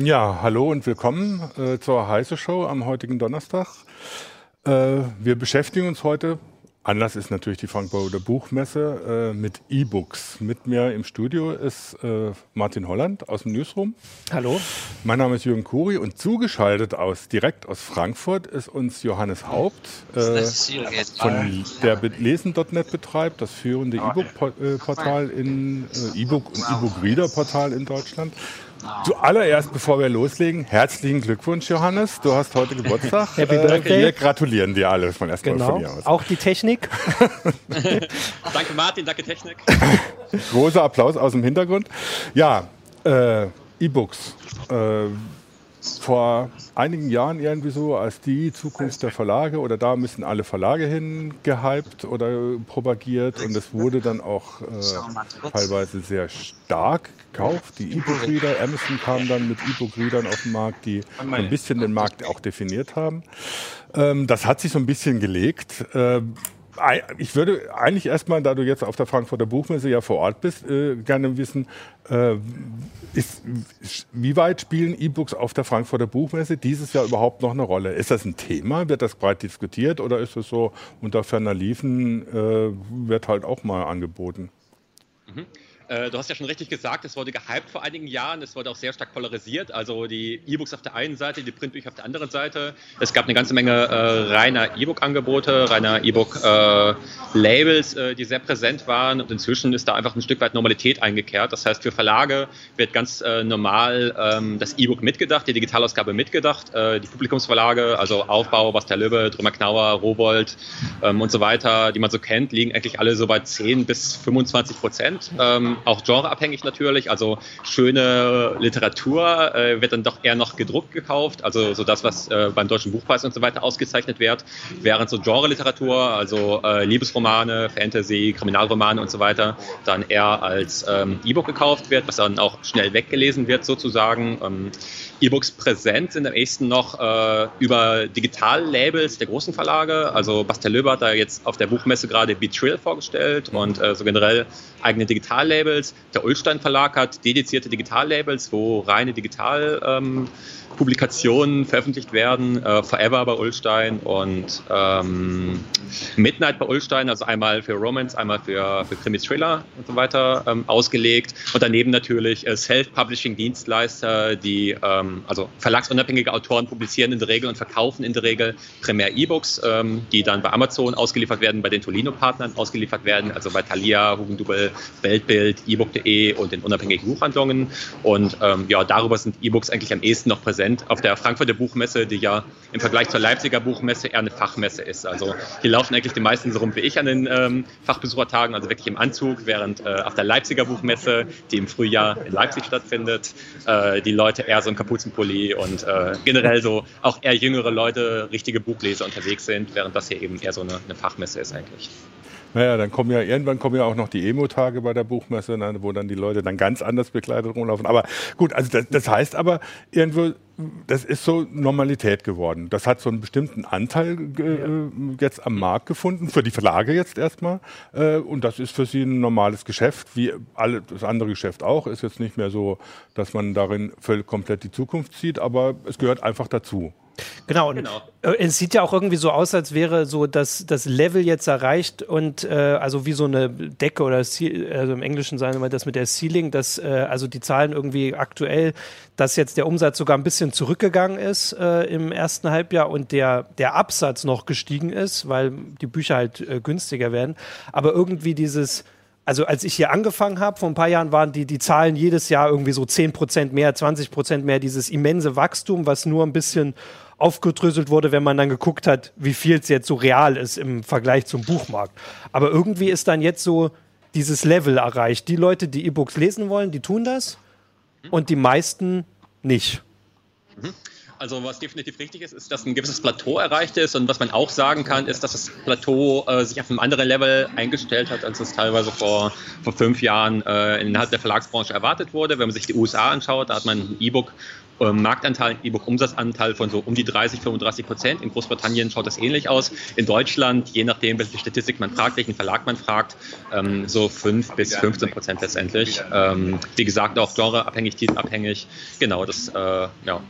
Ja, hallo und willkommen äh, zur Heiße Show am heutigen Donnerstag. Äh, wir beschäftigen uns heute, Anlass ist natürlich die Frankfurter Buchmesse, äh, mit E-Books. Mit mir im Studio ist äh, Martin Holland aus dem Newsroom. Hallo. Mein Name ist Jürgen Kuri und zugeschaltet aus, direkt aus Frankfurt ist uns Johannes Haupt, äh, von der Lesen.net betreibt, das führende E-Book-Portal in äh, E-Book und E-Book-Reader-Portal in Deutschland. Zuallererst, bevor wir loslegen, herzlichen Glückwunsch, Johannes. Du hast heute Geburtstag. Happy äh, Birthday. Wir gratulieren dir alle von erstmal genau. von dir aus. Auch die Technik. danke Martin, danke Technik. Großer Applaus aus dem Hintergrund. Ja, äh, E-Books. Äh, vor einigen Jahren irgendwie so als die Zukunft der Verlage oder da müssen alle Verlage hin gehypt oder propagiert und es wurde dann auch äh, teilweise sehr stark gekauft. Die E-Book-Reader, Amazon kam dann mit E-Book-Readern auf den Markt, die ein bisschen den Markt auch definiert haben. Ähm, das hat sich so ein bisschen gelegt. Äh, ich würde eigentlich erstmal, da du jetzt auf der Frankfurter Buchmesse ja vor Ort bist, äh, gerne wissen, äh, ist, wie weit spielen E-Books auf der Frankfurter Buchmesse dieses Jahr überhaupt noch eine Rolle? Ist das ein Thema? Wird das breit diskutiert oder ist es so unter ferner Liefen, äh, wird halt auch mal angeboten? Mhm. Äh, du hast ja schon richtig gesagt, es wurde gehypt vor einigen Jahren, es wurde auch sehr stark polarisiert. Also die E-Books auf der einen Seite, die Printbücher auf der anderen Seite. Es gab eine ganze Menge äh, reiner E-Book-Angebote, reiner E-Book-Labels, äh, die sehr präsent waren. Und inzwischen ist da einfach ein Stück weit Normalität eingekehrt. Das heißt, für Verlage wird ganz äh, normal ähm, das E-Book mitgedacht, die Digitalausgabe mitgedacht. Äh, die Publikumsverlage, also Aufbau, Bastel Lübbe, Drömer Knauer, Rowold ähm, und so weiter, die man so kennt, liegen eigentlich alle so bei 10 bis 25 Prozent. Ähm, auch genreabhängig natürlich. Also schöne Literatur äh, wird dann doch eher noch gedruckt gekauft, also so das, was äh, beim Deutschen Buchpreis und so weiter ausgezeichnet wird, während so Genre-Literatur, also äh, Liebesromane, Fantasy, Kriminalromane und so weiter, dann eher als ähm, E-Book gekauft wird, was dann auch schnell weggelesen wird sozusagen. Ähm, E-Books präsent sind am ehesten noch äh, über Digitallabels der großen Verlage. Also Bastel Löber hat da jetzt auf der Buchmesse gerade Betrill vorgestellt und äh, so generell eigene Digitallabels. Der Ulstein Verlag hat dedizierte Digitallabels, wo reine Digital ähm, Publikationen veröffentlicht werden. Äh, Forever bei Ulstein und ähm, Midnight bei Ulstein, also einmal für Romance, einmal für, für Krimi-Thriller und so weiter ähm, ausgelegt. Und daneben natürlich äh, Self-Publishing-Dienstleister, die ähm, also verlagsunabhängige Autoren publizieren in der Regel und verkaufen in der Regel primär E-Books, ähm, die dann bei Amazon ausgeliefert werden, bei den Tolino-Partnern ausgeliefert werden, also bei Thalia, Hugendubel, Weltbild, ebook.de und den unabhängigen Buchhandlungen. Und ähm, ja, darüber sind E-Books eigentlich am ehesten noch präsent Prozent auf der Frankfurter Buchmesse, die ja im Vergleich zur Leipziger Buchmesse eher eine Fachmesse ist. Also hier laufen eigentlich die meisten so rum wie ich an den ähm, Fachbesuchertagen, also wirklich im Anzug, während äh, auf der Leipziger Buchmesse, die im Frühjahr in Leipzig stattfindet, äh, die Leute eher so im Kapuzenpulli und äh, generell so auch eher jüngere Leute, richtige Buchleser unterwegs sind, während das hier eben eher so eine, eine Fachmesse ist eigentlich. Naja, dann kommen ja irgendwann kommen ja auch noch die Emo-Tage bei der Buchmesse, ne, wo dann die Leute dann ganz anders bekleidet rumlaufen. Aber gut, also das, das heißt aber irgendwo, das ist so Normalität geworden. Das hat so einen bestimmten Anteil äh, jetzt am Markt gefunden, für die Verlage jetzt erstmal. Äh, und das ist für sie ein normales Geschäft, wie alle, das andere Geschäft auch. Ist jetzt nicht mehr so, dass man darin völlig komplett die Zukunft sieht, aber es gehört einfach dazu. Genau, und genau. Äh, es sieht ja auch irgendwie so aus, als wäre so das, das Level jetzt erreicht und äh, also wie so eine Decke oder also im Englischen sagen wir das mit der Ceiling, dass äh, also die Zahlen irgendwie aktuell, dass jetzt der Umsatz sogar ein bisschen zurückgegangen ist äh, im ersten Halbjahr und der, der Absatz noch gestiegen ist, weil die Bücher halt äh, günstiger werden. Aber irgendwie dieses also als ich hier angefangen habe, vor ein paar Jahren waren die, die Zahlen jedes Jahr irgendwie so 10% mehr, 20% mehr, dieses immense Wachstum, was nur ein bisschen aufgedröselt wurde, wenn man dann geguckt hat, wie viel es jetzt so real ist im Vergleich zum Buchmarkt. Aber irgendwie ist dann jetzt so dieses Level erreicht. Die Leute, die E-Books lesen wollen, die tun das und die meisten nicht. Mhm. Also was definitiv richtig ist, ist, dass ein gewisses Plateau erreicht ist und was man auch sagen kann, ist, dass das Plateau äh, sich auf einem anderen Level eingestellt hat, als es teilweise vor, vor fünf Jahren äh, innerhalb der Verlagsbranche erwartet wurde. Wenn man sich die USA anschaut, da hat man ein E-Book Marktanteil, E-Book-Umsatzanteil von so um die 30, 35 Prozent. In Großbritannien schaut das ähnlich aus. In Deutschland, je nachdem, welche Statistik man fragt, welchen Verlag man fragt, ähm, so 5 bis 15 Prozent letztendlich. Ähm, wie gesagt, auch genreabhängig, titelabhängig. Genau, das äh, ja,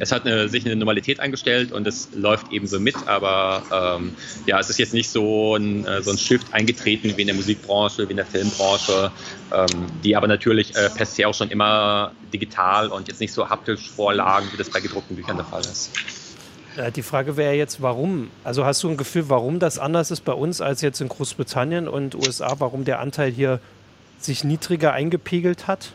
es hat eine, sich eine Normalität eingestellt und es läuft ebenso mit, aber ähm, ja, es ist jetzt nicht so ein, äh, so ein Shift eingetreten wie in der Musikbranche, wie in der Filmbranche, ähm, die aber natürlich äh, per se auch schon immer digital und jetzt nicht so haptisch vorlagen, wie das bei gedruckten Büchern der Fall ist. Die Frage wäre jetzt, warum? Also hast du ein Gefühl, warum das anders ist bei uns als jetzt in Großbritannien und USA, warum der Anteil hier sich niedriger eingepegelt hat?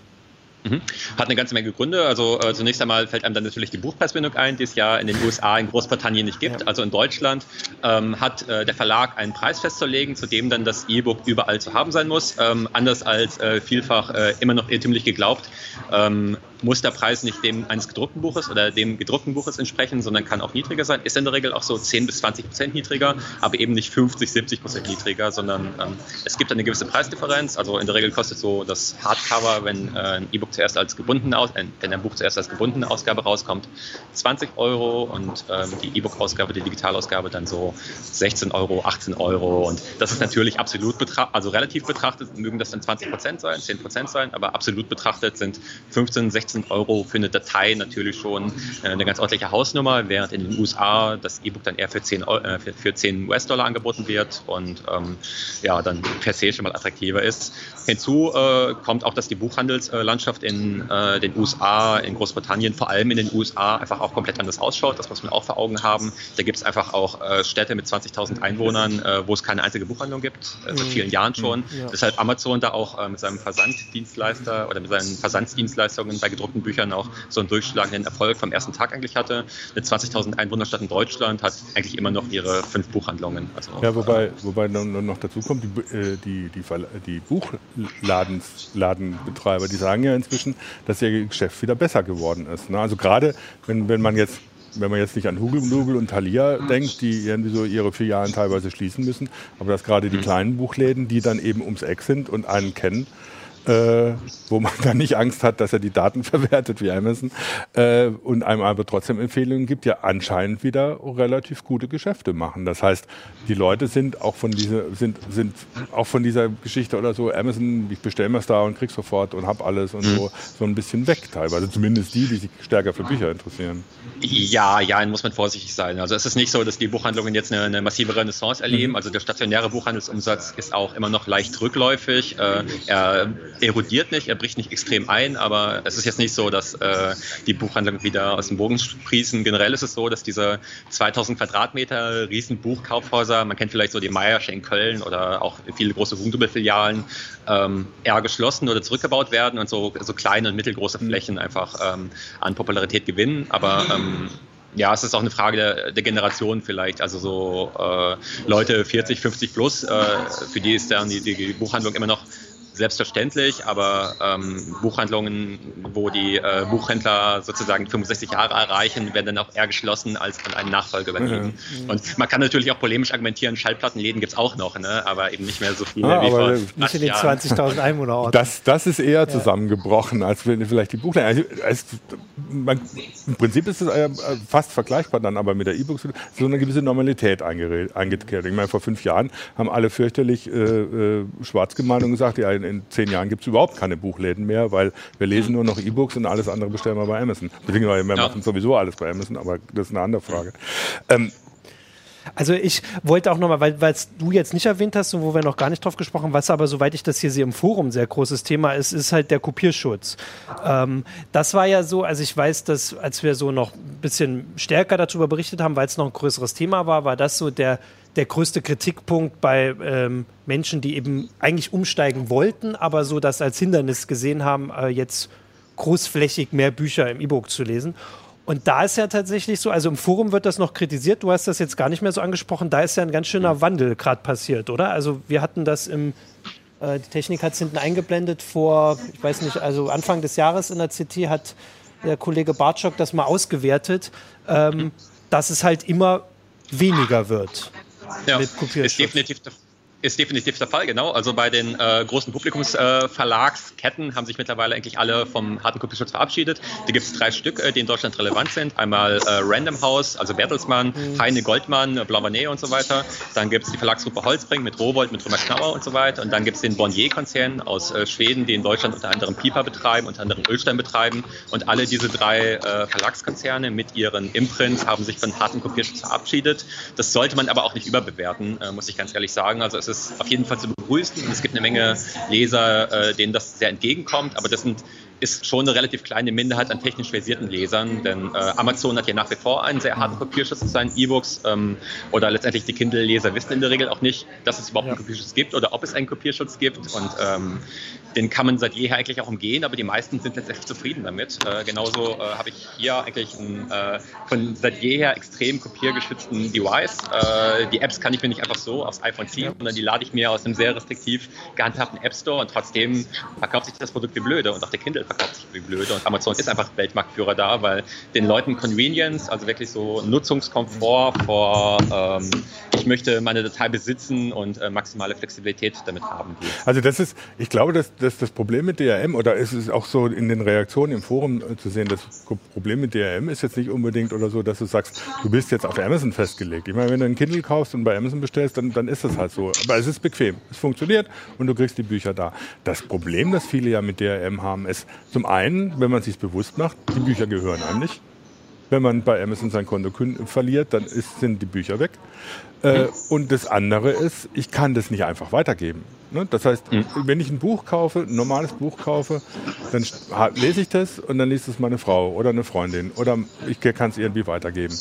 Mhm. Hat eine ganze Menge Gründe. Also äh, zunächst einmal fällt einem dann natürlich die Buchpreisbindung ein, die es ja in den USA, in Großbritannien nicht gibt. Ja. Also in Deutschland ähm, hat äh, der Verlag einen Preis festzulegen, zu dem dann das E-Book überall zu haben sein muss. Ähm, anders als äh, vielfach äh, immer noch irrtümlich geglaubt. Ähm, muss der Preis nicht dem eines gedruckten Buches oder dem gedruckten Buches entsprechen, sondern kann auch niedriger sein. Ist in der Regel auch so 10 bis 20 Prozent niedriger, aber eben nicht 50, 70 Prozent niedriger, sondern ähm, es gibt eine gewisse Preisdifferenz. Also in der Regel kostet so das Hardcover, wenn äh, ein E-Book zuerst als gebundene Aus äh, wenn ein Buch zuerst als gebundene Ausgabe rauskommt, 20 Euro und ähm, die E-Book-Ausgabe, die Digitalausgabe dann so 16 Euro, 18 Euro. Und das ist natürlich absolut betrachtet, also relativ betrachtet, mögen das dann 20 Prozent sein, 10 Prozent sein, aber absolut betrachtet sind 15, 16 16 Euro für eine Datei natürlich schon äh, eine ganz ordentliche Hausnummer, während in den USA das E-Book dann eher für 10, äh, für, für 10 US-Dollar angeboten wird und ähm, ja, dann per se schon mal attraktiver ist. Hinzu äh, kommt auch, dass die Buchhandelslandschaft in äh, den USA, in Großbritannien, vor allem in den USA, einfach auch komplett anders ausschaut. Das muss man auch vor Augen haben. Da gibt es einfach auch äh, Städte mit 20.000 Einwohnern, äh, wo es keine einzige Buchhandlung gibt, seit mhm. vielen Jahren schon. Mhm, ja. Deshalb Amazon da auch mit seinem Versanddienstleister oder mit seinen Versandsdienstleistungen bei gedruckten Büchern auch so einen durchschlagenden Erfolg vom ersten Tag eigentlich hatte. Eine 20.000 Einwohnerstadt in Deutschland hat eigentlich immer noch ihre fünf Buchhandlungen. Also, ja, wobei, wobei dann noch dazu kommt, die, die, die, die Buch Ladenbetreiber, die sagen ja inzwischen, dass ihr Geschäft wieder besser geworden ist. Ne? Also gerade wenn, wenn man jetzt wenn man jetzt nicht an Hugel, Nugel und Thalia denkt, die irgendwie so ihre Filialen teilweise schließen müssen, aber dass gerade die mhm. kleinen Buchläden, die dann eben ums Eck sind und einen kennen, äh, wo man dann nicht Angst hat, dass er die Daten verwertet wie Amazon äh, und einem aber trotzdem Empfehlungen gibt, ja anscheinend wieder relativ gute Geschäfte machen. Das heißt, die Leute sind auch von dieser sind sind auch von dieser Geschichte oder so Amazon, ich bestelle mir es da und krieg sofort und hab alles und mhm. so so ein bisschen weg teilweise. Zumindest die, die sich stärker für Bücher interessieren. Ja, ja, muss man vorsichtig sein. Also es ist nicht so, dass die Buchhandlungen jetzt eine, eine massive Renaissance erleben. Mhm. Also der stationäre Buchhandelsumsatz ist auch immer noch leicht rückläufig. Äh, er erodiert nicht, er bricht nicht extrem ein, aber es ist jetzt nicht so, dass äh, die Buchhandlungen wieder aus dem Bogen sprießen. Generell ist es so, dass diese 2000 Quadratmeter riesen Buchkaufhäuser, man kennt vielleicht so die Meiersche in Köln oder auch viele große Hugendubel-Filialen, ähm, eher geschlossen oder zurückgebaut werden und so, so kleine und mittelgroße mhm. Flächen einfach ähm, an Popularität gewinnen. Aber ähm, ja, es ist auch eine Frage der, der Generation vielleicht. Also so äh, Leute 40, 50 plus, äh, für die ist dann die, die Buchhandlung immer noch selbstverständlich, aber ähm, Buchhandlungen, wo die äh, Buchhändler sozusagen 65 Jahre erreichen, werden dann auch eher geschlossen als an einen Nachfolger übergeben. Mhm. Und man kann natürlich auch polemisch argumentieren, Schallplattenläden gibt es auch noch, ne? aber eben nicht mehr so viele ah, wie vor Nicht in den 20.000 Einwohnerorten. Das, das ist eher zusammengebrochen, als vielleicht die Buchläden. Also, man, Im Prinzip ist es äh, fast vergleichbar dann aber mit der E-Book, so eine gewisse Normalität eingekehrt. Ich meine, vor fünf Jahren haben alle fürchterlich äh, äh, schwarz gemalt und gesagt, ja, in zehn Jahren gibt es überhaupt keine Buchläden mehr, weil wir lesen nur noch E-Books und alles andere bestellen wir bei Amazon. Beziehungsweise wir ja. machen sowieso alles bei Amazon, aber das ist eine andere Frage. Ähm, also ich wollte auch nochmal, weil es du jetzt nicht erwähnt hast und wo wir noch gar nicht drauf gesprochen haben, was aber, soweit ich das hier sehe, im Forum sehr großes Thema ist, ist halt der Kopierschutz. Ähm, das war ja so, also ich weiß, dass als wir so noch ein bisschen stärker darüber berichtet haben, weil es noch ein größeres Thema war, war das so der der größte Kritikpunkt bei ähm, Menschen, die eben eigentlich umsteigen wollten, aber so das als Hindernis gesehen haben, äh, jetzt großflächig mehr Bücher im E-Book zu lesen. Und da ist ja tatsächlich so, also im Forum wird das noch kritisiert, du hast das jetzt gar nicht mehr so angesprochen, da ist ja ein ganz schöner Wandel gerade passiert, oder? Also wir hatten das im, äh, die Technik hat es hinten eingeblendet vor, ich weiß nicht, also Anfang des Jahres in der CT hat der Kollege Bartschok das mal ausgewertet, ähm, dass es halt immer weniger wird ja, definitiv, Ist definitiv der Fall, genau. Also bei den äh, großen Publikumsverlagsketten äh, haben sich mittlerweile eigentlich alle vom harten Kopierschutz verabschiedet. Da gibt es drei Stück, äh, die in Deutschland relevant sind. Einmal äh, Random House, also Bertelsmann, mhm. Heine Goldmann, äh, Blavanet und so weiter. Dann gibt es die Verlagsgruppe Holzbring mit Rowold, mit Römer Knauer und so weiter. Und dann gibt es den Bonnier-Konzern aus äh, Schweden, die in Deutschland unter anderem Pipa betreiben, unter anderem Ölstein betreiben. Und alle diese drei Verlagskonzerne mit ihren Imprints haben sich von harten Kopierschutz verabschiedet. Das sollte man aber auch nicht überbewerten, muss ich ganz ehrlich sagen. Also es ist ist auf jeden Fall zu begrüßen. Und es gibt eine Menge Leser, äh, denen das sehr entgegenkommt, aber das sind ist schon eine relativ kleine Minderheit an technisch versierten Lesern, denn äh, Amazon hat ja nach wie vor einen sehr harten Kopierschutz zu seinen E-Books ähm, oder letztendlich die Kindle-Leser wissen in der Regel auch nicht, dass es überhaupt einen Kopierschutz gibt oder ob es einen Kopierschutz gibt und ähm, den kann man seit jeher eigentlich auch umgehen, aber die meisten sind letztendlich zufrieden damit. Äh, genauso äh, habe ich hier eigentlich einen äh, von seit jeher extrem kopiergeschützten Device. Äh, die Apps kann ich mir nicht einfach so aufs iPhone ziehen, sondern die lade ich mir aus einem sehr restriktiv gehandhabten App Store und trotzdem verkauft sich das Produkt wie blöde und auch der Kindle verkauft sich wie blöde und Amazon ist einfach Weltmarktführer da, weil den Leuten Convenience, also wirklich so Nutzungskomfort vor ähm, ich möchte meine Datei besitzen und äh, maximale Flexibilität damit haben. Also das ist, ich glaube, dass, dass das Problem mit DRM oder ist es auch so in den Reaktionen im Forum äh, zu sehen, das Problem mit DRM ist jetzt nicht unbedingt oder so, dass du sagst, du bist jetzt auf Amazon festgelegt. Ich meine, wenn du ein Kindle kaufst und bei Amazon bestellst, dann, dann ist das halt so. Aber es ist bequem, es funktioniert und du kriegst die Bücher da. Das Problem, das viele ja mit DRM haben, ist zum einen, wenn man sich bewusst macht, die Bücher gehören einem nicht. Wenn man bei Amazon sein Konto verliert, dann ist, sind die Bücher weg. Äh, und das andere ist, ich kann das nicht einfach weitergeben. Ne? Das heißt, mhm. wenn ich ein Buch kaufe, ein normales Buch kaufe, dann lese ich das und dann liest es meine Frau oder eine Freundin oder ich kann es irgendwie weitergeben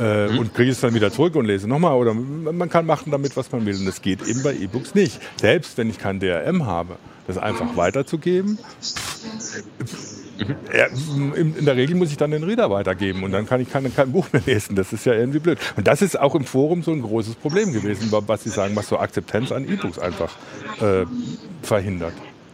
äh, mhm. und kriege es dann wieder zurück und lese nochmal oder man kann machen damit, was man will. Und das geht eben bei E-Books nicht. Selbst wenn ich kein DRM habe, das einfach weiterzugeben, in, der Regel muss ich dann den Reader weitergeben und dann kann ich kein, kein Buch mehr lesen. Das ist ja irgendwie blöd. Und das ist auch im Forum so ein großes Problem gewesen, was Sie sagen, was so Akzeptanz an E-Books einfach äh, verhindert.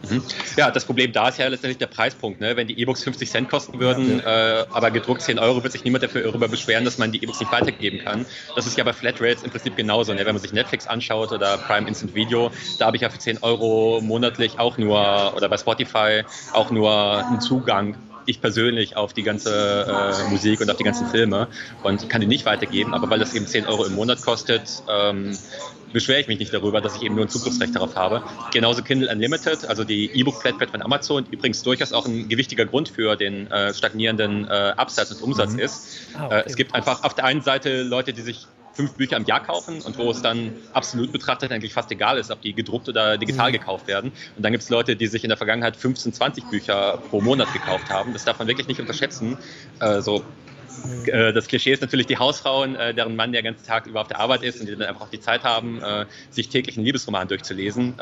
Mhm. Ja, das Problem da ist ja letztendlich der Preispunkt. Ne? Wenn die E-Books 50 Cent kosten würden, äh, aber gedruckt 10 Euro, wird sich niemand dafür darüber beschweren, dass man die E-Books nicht weitergeben kann. Das ist ja bei Flatrates im Prinzip genauso. Ne? Wenn man sich Netflix anschaut oder Prime Instant Video, da habe ich ja für 10 Euro monatlich auch nur, oder bei Spotify auch nur einen Zugang ich persönlich auf die ganze äh, Musik und auf die ganzen Filme und kann die nicht weitergeben, aber weil das eben 10 Euro im Monat kostet, ähm, beschwere ich mich nicht darüber, dass ich eben nur ein Zugriffsrecht darauf habe. Genauso Kindle Unlimited, also die E-Book-Flatrate von Amazon, übrigens durchaus auch ein gewichtiger Grund für den äh, stagnierenden äh, Absatz und Umsatz mhm. ist. Ah, okay. äh, es gibt einfach auf der einen Seite Leute, die sich fünf Bücher im Jahr kaufen und wo es dann absolut betrachtet eigentlich fast egal ist, ob die gedruckt oder digital mhm. gekauft werden. Und dann gibt es Leute, die sich in der Vergangenheit 15, 20 Bücher pro Monat gekauft haben. Das darf man wirklich nicht unterschätzen. Äh, so das Klischee ist natürlich die Hausfrauen, äh, deren Mann der ganze Tag über auf der Arbeit ist und die dann einfach auch die Zeit haben, äh, sich täglich einen Liebesroman durchzulesen.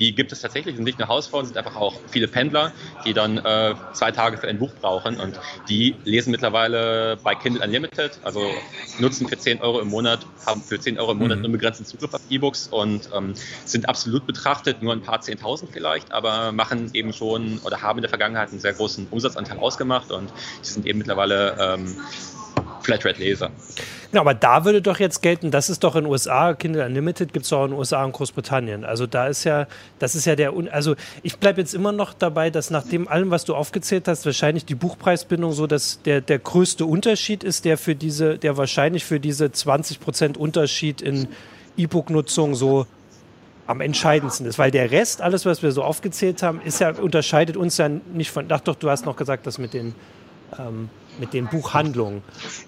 Die gibt es tatsächlich, sind nicht nur Hausfrauen, sind einfach auch viele Pendler, die dann äh, zwei Tage für ein Buch brauchen und die lesen mittlerweile bei Kindle Unlimited, also nutzen für 10 Euro im Monat, haben für 10 Euro im Monat mhm. unbegrenzten Zugriff auf E-Books und ähm, sind absolut betrachtet nur ein paar 10.000 vielleicht, aber machen eben schon oder haben in der Vergangenheit einen sehr großen Umsatzanteil ausgemacht und die sind eben mittlerweile ähm, Flatrate-Leser. Genau, aber da würde doch jetzt gelten, das ist doch in den USA, Kindle Unlimited gibt es doch in den USA und Großbritannien. Also da ist ja, das ist ja der, also ich bleibe jetzt immer noch dabei, dass nach dem allem, was du aufgezählt hast, wahrscheinlich die Buchpreisbindung so, dass der, der größte Unterschied ist, der für diese, der wahrscheinlich für diese 20% Unterschied in E-Book-Nutzung so am entscheidendsten ist, weil der Rest, alles, was wir so aufgezählt haben, ist ja, unterscheidet uns ja nicht von, ach doch, du hast noch gesagt, das mit den ähm, mit den Buchhandlungen.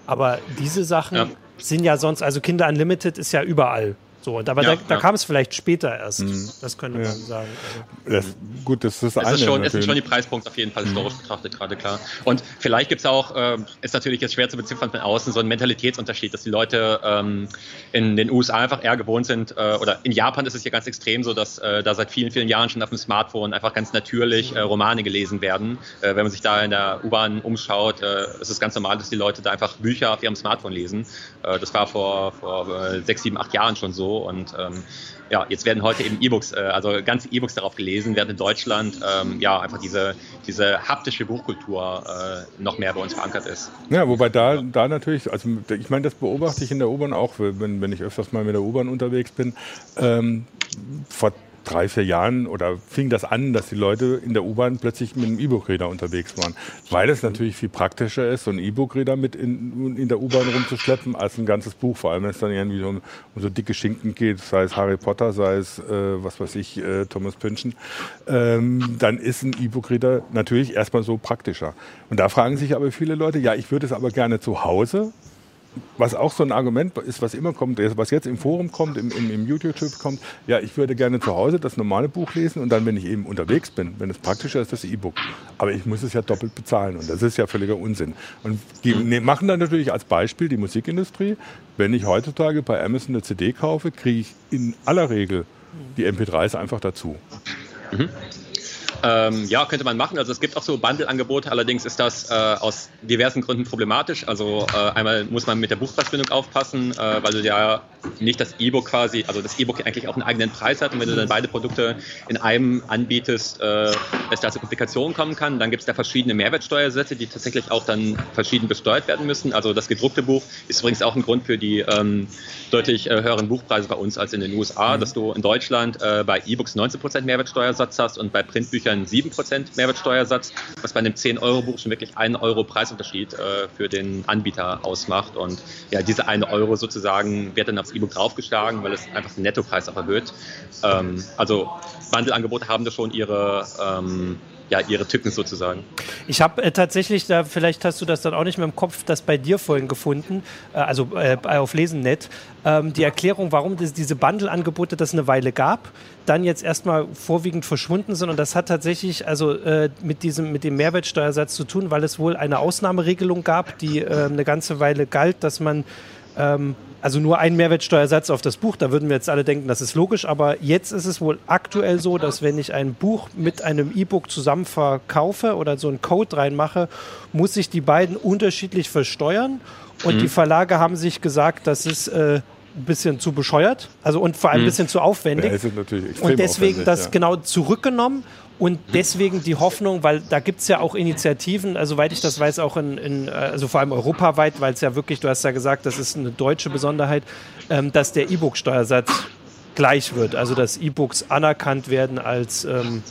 Aber diese Sachen ja. sind ja sonst, also Kinder Unlimited ist ja überall. So, aber ja, da, da ja. kam es vielleicht später erst. Mhm. Das könnte man sagen. Also, das, gut, das ist das eine. Ist schon, es ist schon die Preispunkt auf jeden Fall historisch mhm. betrachtet, gerade klar. Und vielleicht gibt es auch, äh, ist natürlich jetzt schwer zu beziffern von außen, so einen Mentalitätsunterschied, dass die Leute ähm, in den USA einfach eher gewohnt sind, äh, oder in Japan ist es ja ganz extrem so, dass äh, da seit vielen, vielen Jahren schon auf dem Smartphone einfach ganz natürlich äh, Romane gelesen werden. Äh, wenn man sich da in der U-Bahn umschaut, äh, ist es ganz normal, dass die Leute da einfach Bücher auf ihrem Smartphone lesen. das war vor, vor sechs, sieben, acht Jahren schon so Und ähm, ja, jetzt werden heute eben E-Books, äh, also ganze E-Books darauf gelesen, während in Deutschland ähm, ja einfach diese, diese haptische Buchkultur äh, noch mehr bei uns verankert ist. Ja, wobei da, da natürlich, also ich meine, das beobachte ich in der U-Bahn auch, wenn, wenn ich öfters mal mit der U-Bahn unterwegs bin. Ähm, vor drei, vier Jahren oder fing das an, dass die Leute in der U-Bahn plötzlich mit einem E-Book-Reader unterwegs waren. Weil es natürlich viel praktischer ist, so ein E-Book-Reader mit in, in der U-Bahn rumzuschleppen, als ein ganzes Buch. Vor allem, wenn es dann irgendwie um, um so dicke Schinken geht, sei es Harry Potter, sei es, äh, was weiß ich, äh, Thomas Pynchon, ähm, dann ist ein E-Book-Reader natürlich erstmal so praktischer. Und da fragen sich aber viele Leute, ja, ich würde es aber gerne zu Hause was auch so ein Argument ist, was immer kommt, was jetzt im Forum kommt, im, im, im YouTube kommt, ja, ich würde gerne zu Hause das normale Buch lesen und dann, wenn ich eben unterwegs bin, wenn es praktischer ist, das E-Book. Aber ich muss es ja doppelt bezahlen und das ist ja völliger Unsinn. Und die ne, machen dann natürlich als Beispiel die Musikindustrie. Wenn ich heutzutage bei Amazon eine CD kaufe, kriege ich in aller Regel die MP3s einfach dazu. Mhm. Ähm, ja, könnte man machen. Also es gibt auch so Bundle-Angebote, allerdings ist das äh, aus diversen Gründen problematisch. Also äh, einmal muss man mit der Buchpreisbindung aufpassen, äh, weil du ja nicht das E-Book quasi, also das E-Book eigentlich auch einen eigenen Preis hat und wenn du dann beide Produkte in einem anbietest, äh, es da zu Komplikationen kommen kann. Dann gibt es da verschiedene Mehrwertsteuersätze, die tatsächlich auch dann verschieden besteuert werden müssen. Also das gedruckte Buch ist übrigens auch ein Grund für die ähm, deutlich äh, höheren Buchpreise bei uns als in den USA, mhm. dass du in Deutschland äh, bei E-Books 19% Mehrwertsteuersatz hast und bei Printbüchern 7% Mehrwertsteuersatz, was bei einem 10-Euro-Buch schon wirklich einen Euro Preisunterschied äh, für den Anbieter ausmacht. Und ja, diese eine Euro sozusagen wird dann aufs E-Book draufgeschlagen, weil es einfach den Nettopreis auch erhöht. Ähm, also Bundle-Angebote haben da schon ihre ähm, ja, ihre Tücken sozusagen. Ich habe äh, tatsächlich, da vielleicht hast du das dann auch nicht mehr im Kopf, das bei dir vorhin gefunden, äh, also äh, auf Lesennet, ähm, die Erklärung, warum das, diese Bundle-Angebote das eine Weile gab, dann jetzt erstmal vorwiegend verschwunden sind und das hat tatsächlich also äh, mit diesem mit dem Mehrwertsteuersatz zu tun, weil es wohl eine Ausnahmeregelung gab, die äh, eine ganze Weile galt, dass man ähm, also nur ein Mehrwertsteuersatz auf das Buch, da würden wir jetzt alle denken, das ist logisch, aber jetzt ist es wohl aktuell so, dass wenn ich ein Buch mit einem E-Book zusammen verkaufe oder so einen Code reinmache, muss ich die beiden unterschiedlich versteuern und mhm. die Verlage haben sich gesagt, das ist äh, ein bisschen zu bescheuert, also und vor allem ein mhm. bisschen zu aufwendig. Ja, und deswegen das ja. genau zurückgenommen und deswegen die Hoffnung, weil da gibt es ja auch Initiativen, also soweit ich das weiß, auch in, in also vor allem europaweit, weil es ja wirklich, du hast ja gesagt, das ist eine deutsche Besonderheit, ähm, dass der E-Book-Steuersatz gleich wird, also dass E-Books anerkannt werden als ähm,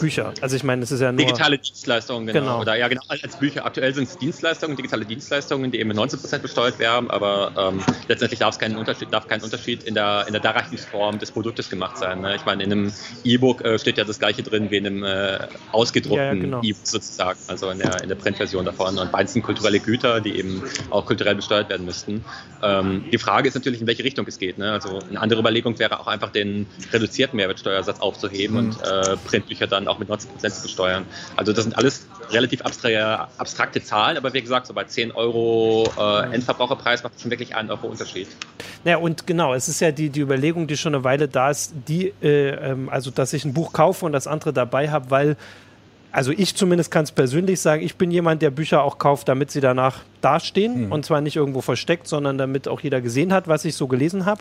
Bücher. Also ich meine, es ist ja nur... Digitale Dienstleistungen, genau. genau. Oder ja, genau, als Bücher. Aktuell sind es Dienstleistungen, digitale Dienstleistungen, die eben mit 19% besteuert werden, aber ähm, letztendlich darf es keinen Unterschied, darf kein Unterschied in der, in der Darreichungsform des Produktes gemacht sein. Ne? Ich meine, in einem E-Book äh, steht ja das gleiche drin wie in einem äh, ausgedruckten ja, ja, genau. E-Book sozusagen, also in der, in der Printversion davon. Und beides sind kulturelle Güter, die eben auch kulturell besteuert werden müssten. Ähm, die Frage ist natürlich, in welche Richtung es geht. Ne? Also eine andere Überlegung wäre auch einfach den reduzierten Mehrwertsteuersatz aufzuheben mhm. und äh, Print Printbücher dann auch mit 90% zu besteuern. Also das sind alles relativ abstrakte, Zahlen, aber wie gesagt, so bei 10 Euro äh, Endverbraucherpreis macht es schon wirklich einen Euro Unterschied. Ja, und genau, es ist ja die, die Überlegung, die schon eine Weile da ist, die, äh, ähm, also dass ich ein Buch kaufe und das andere dabei habe, weil also ich zumindest kann es persönlich sagen, ich bin jemand, der Bücher auch kauft, damit sie danach dastehen. Hm. Und zwar nicht irgendwo versteckt, sondern damit auch jeder gesehen hat, was ich so gelesen habe,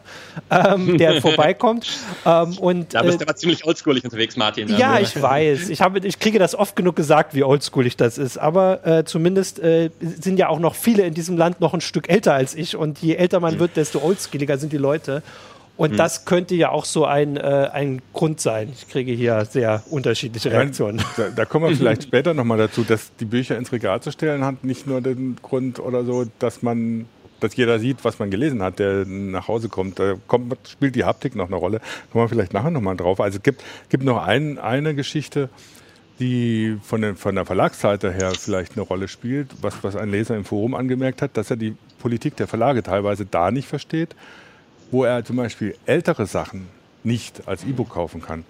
ähm, der vorbeikommt. Ähm, und, da bist du äh, aber ziemlich oldschoolig unterwegs, Martin. Ja, also. ich weiß. Ich, habe, ich kriege das oft genug gesagt, wie oldschoolig das ist. Aber äh, zumindest äh, sind ja auch noch viele in diesem Land noch ein Stück älter als ich. Und je älter man hm. wird, desto oldschooliger sind die Leute. Und hm. das könnte ja auch so ein, äh, ein Grund sein. Ich kriege hier sehr unterschiedliche Reaktionen. Da, da kommen wir vielleicht später nochmal dazu, dass die Bücher ins Regal zu stellen hat nicht nur den Grund oder so, dass man dass jeder sieht, was man gelesen hat, der nach Hause kommt. Da kommt, spielt die Haptik noch eine Rolle. Kommen wir vielleicht nachher nochmal drauf. Also es gibt, gibt noch ein, eine Geschichte, die von, den, von der Verlagsseite her vielleicht eine Rolle spielt, was, was ein Leser im Forum angemerkt hat, dass er die Politik der Verlage teilweise da nicht versteht wo er zum Beispiel ältere Sachen nicht als E-Book kaufen kann.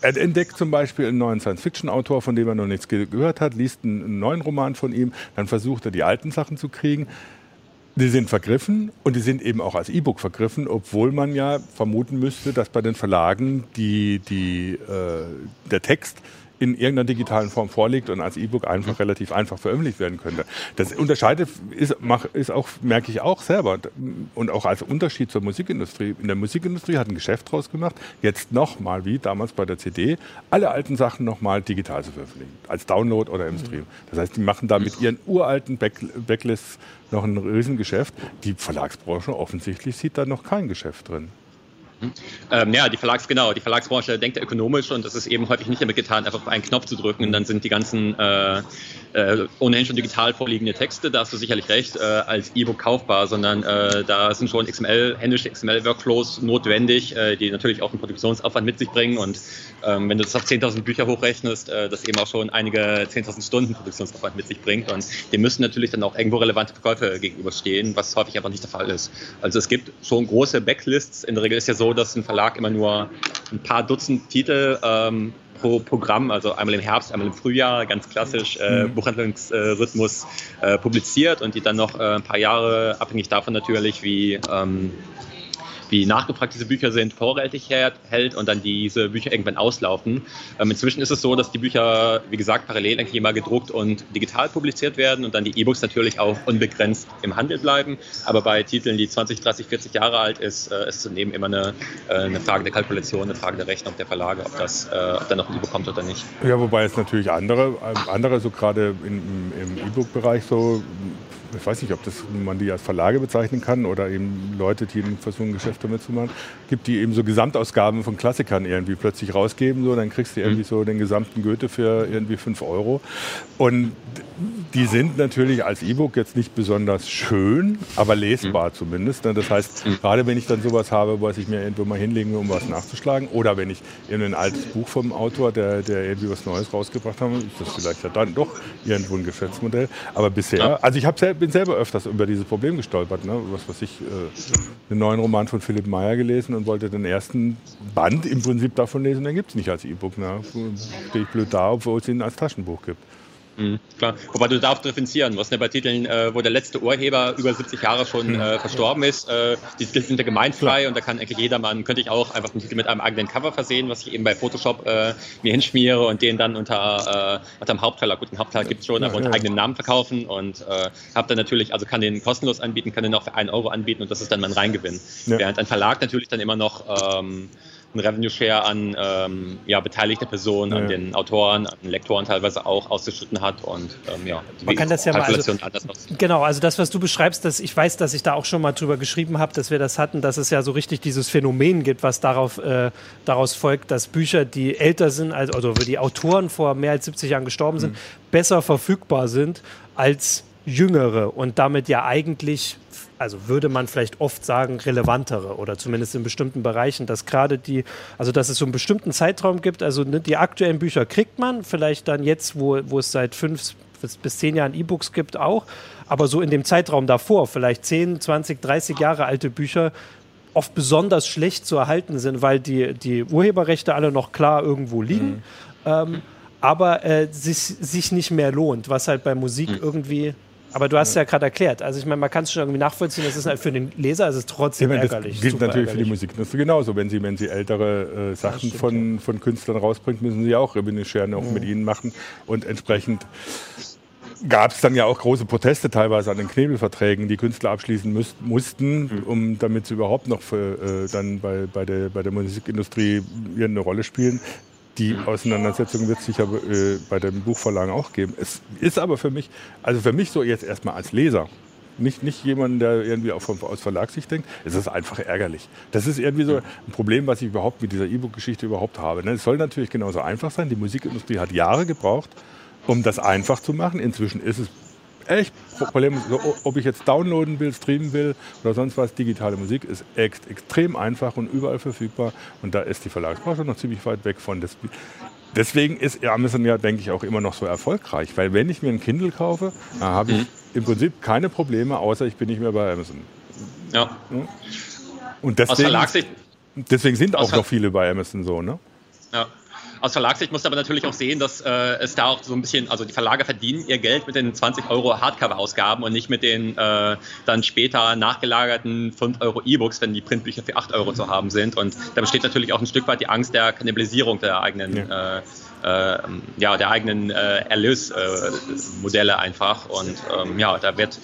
Er entdeckt zum Beispiel einen neuen Science-Fiction-Autor, von dem er noch nichts gehört hat, liest einen neuen Roman von ihm, dann versucht er die alten Sachen zu kriegen. Die sind vergriffen und die sind eben auch als E-Book vergriffen, obwohl man ja vermuten müsste, dass bei den Verlagen die, die, äh, der Text in irgendeiner digitalen Form vorliegt und als E-Book einfach relativ einfach veröffentlicht werden könnte. Das unterscheidet, ist, ist auch, merke ich auch selber und auch als Unterschied zur Musikindustrie. In der Musikindustrie hat ein Geschäft draus gemacht, jetzt nochmal, wie damals bei der CD, alle alten Sachen nochmal digital zu veröffentlichen, als Download oder im Stream. Das heißt, die machen da mit ihren uralten Back Backlists noch ein Riesengeschäft. Die Verlagsbranche offensichtlich sieht da noch kein Geschäft drin. Ähm, ja, die Verlags, genau, die Verlagsbranche denkt ökonomisch und das ist eben häufig nicht damit getan, einfach auf einen Knopf zu drücken und dann sind die ganzen äh, äh, ohnehin schon digital vorliegende Texte, da hast du sicherlich recht, äh, als E-Book kaufbar, sondern äh, da sind schon XML, händische XML-Workflows notwendig, äh, die natürlich auch einen Produktionsaufwand mit sich bringen und ähm, wenn du das auf 10.000 Bücher hochrechnest, äh, das eben auch schon einige 10.000 Stunden Produktionsaufwand mit sich bringt und dem müssen natürlich dann auch irgendwo relevante Verkäufe gegenüberstehen, was häufig einfach nicht der Fall ist. Also es gibt schon große Backlists, in der Regel ist ja so, dass ein Verlag immer nur ein paar Dutzend Titel ähm, pro Programm, also einmal im Herbst, einmal im Frühjahr, ganz klassisch äh, mhm. Buchhandlungsrhythmus äh, publiziert und die dann noch äh, ein paar Jahre, abhängig davon natürlich, wie ähm, wie nachgefragt diese Bücher sind, vorrätig hält und dann diese Bücher irgendwann auslaufen. Ähm, inzwischen ist es so, dass die Bücher, wie gesagt, parallel eigentlich immer gedruckt und digital publiziert werden und dann die E-Books natürlich auch unbegrenzt im Handel bleiben. Aber bei Titeln, die 20, 30, 40 Jahre alt ist, äh, ist zunehmem immer eine, äh, eine Frage der Kalkulation, eine Frage der Rechnung der Verlage, ob das äh, ob da noch ein E-Book kommt oder nicht. Ja, wobei es natürlich andere, äh, andere so gerade im E-Book-Bereich so ich weiß nicht, ob das, man die als Verlage bezeichnen kann oder eben Leute, die versuchen, Geschäfte damit zu machen, gibt, die eben so Gesamtausgaben von Klassikern irgendwie plötzlich rausgeben. So, dann kriegst du irgendwie mhm. so den gesamten Goethe für irgendwie 5 Euro. Und die sind natürlich als E-Book jetzt nicht besonders schön, aber lesbar mhm. zumindest. Ne? Das heißt, mhm. gerade wenn ich dann sowas habe, was ich mir irgendwo mal hinlegen will, um was nachzuschlagen, oder wenn ich in ein altes Buch vom Autor, der, der irgendwie was Neues rausgebracht hat, ist das vielleicht ja dann doch irgendwo ein Geschäftsmodell. Aber bisher, also ich sel bin selber öfters über dieses Problem gestolpert. Ne? Was weiß ich, äh, einen neuen Roman von Philipp Meyer gelesen und wollte den ersten Band im Prinzip davon lesen, den gibt es nicht als E-Book. Ne? Stehe ich blöd da, obwohl es ihn als Taschenbuch gibt. Mhm, klar, wobei du darfst differenzieren. Was ne, bei Titeln, äh, wo der letzte Urheber über 70 Jahre schon mhm. äh, verstorben ist, äh, die Titel sind ja gemeinfrei und da kann eigentlich jedermann, könnte ich auch einfach einen Titel mit einem eigenen Cover versehen, was ich eben bei Photoshop äh, mir hinschmiere und den dann unter, äh, unter dem Hauptteiler, gut, den Hauptteil gibt es schon, aber unter eigenen Namen verkaufen und äh, habe dann natürlich, also kann den kostenlos anbieten, kann den auch für einen Euro anbieten und das ist dann mein Reingewinn. Ja. Während ein Verlag natürlich dann immer noch ähm, einen Revenue Share an ähm, ja, beteiligte Personen, ja. an den Autoren, an den Lektoren teilweise auch ausgeschnitten hat und ähm, ja, man kann das ja mal also, genau, also das, was du beschreibst, dass ich weiß, dass ich da auch schon mal drüber geschrieben habe, dass wir das hatten, dass es ja so richtig dieses Phänomen gibt, was darauf äh, daraus folgt, dass Bücher, die älter sind, also, also die Autoren vor mehr als 70 Jahren gestorben sind, mhm. besser verfügbar sind als jüngere und damit ja eigentlich also würde man vielleicht oft sagen, relevantere oder zumindest in bestimmten Bereichen, dass gerade die, also dass es so einen bestimmten Zeitraum gibt, also ne, die aktuellen Bücher kriegt man, vielleicht dann jetzt, wo, wo es seit fünf bis zehn Jahren E-Books gibt, auch, aber so in dem Zeitraum davor, vielleicht 10, 20, 30 Jahre alte Bücher, oft besonders schlecht zu erhalten sind, weil die, die Urheberrechte alle noch klar irgendwo liegen. Mhm. Ähm, aber äh, sich, sich nicht mehr lohnt, was halt bei Musik mhm. irgendwie aber du hast ja, ja gerade erklärt. Also ich meine, man kann es schon irgendwie nachvollziehen. Es ist halt für den Leser ist es trotzdem ja, ärgerlich. Das gilt natürlich ärgerlich. für die Musikindustrie genauso. Wenn sie, wenn sie ältere äh, Sachen stimmt, von, ja. von Künstlern rausbringt, müssen sie auch Revenue-Share auch mit ihnen machen. Und entsprechend gab es dann ja auch große Proteste teilweise an den Knebelverträgen, die Künstler abschließen müß, mussten, mhm. um damit sie überhaupt noch für, äh, dann bei, bei, der, bei der Musikindustrie eine Rolle spielen die Auseinandersetzung wird es sicher äh, bei den Buchverlagen auch geben. Es ist aber für mich, also für mich so jetzt erstmal als Leser, nicht, nicht jemanden, der irgendwie auch von, aus Verlagssicht denkt, es ist einfach ärgerlich. Das ist irgendwie so ein Problem, was ich überhaupt mit dieser E-Book-Geschichte überhaupt habe. Ne? Es soll natürlich genauso einfach sein. Die Musikindustrie hat Jahre gebraucht, um das einfach zu machen. Inzwischen ist es echt Problem. Ob ich jetzt downloaden will, streamen will oder sonst was, digitale Musik ist ex extrem einfach und überall verfügbar. Und da ist die Verlagsbranche noch ziemlich weit weg von. Deswegen ist Amazon ja, denke ich, auch immer noch so erfolgreich. Weil wenn ich mir ein Kindle kaufe, habe ich mhm. im Prinzip keine Probleme, außer ich bin nicht mehr bei Amazon. Ja. Und deswegen, deswegen sind auch noch viele bei Amazon so, ne? Ja. Aus Verlagssicht musst du aber natürlich auch sehen, dass äh, es da auch so ein bisschen, also die Verlage verdienen ihr Geld mit den 20 Euro Hardcover-Ausgaben und nicht mit den äh, dann später nachgelagerten 5 Euro E-Books, wenn die Printbücher für 8 Euro zu haben sind. Und da besteht natürlich auch ein Stück weit die Angst der Kannibalisierung der eigenen ja. äh, äh, ja, der eigenen äh, Erlösmodelle einfach. Und ähm, ja, da wird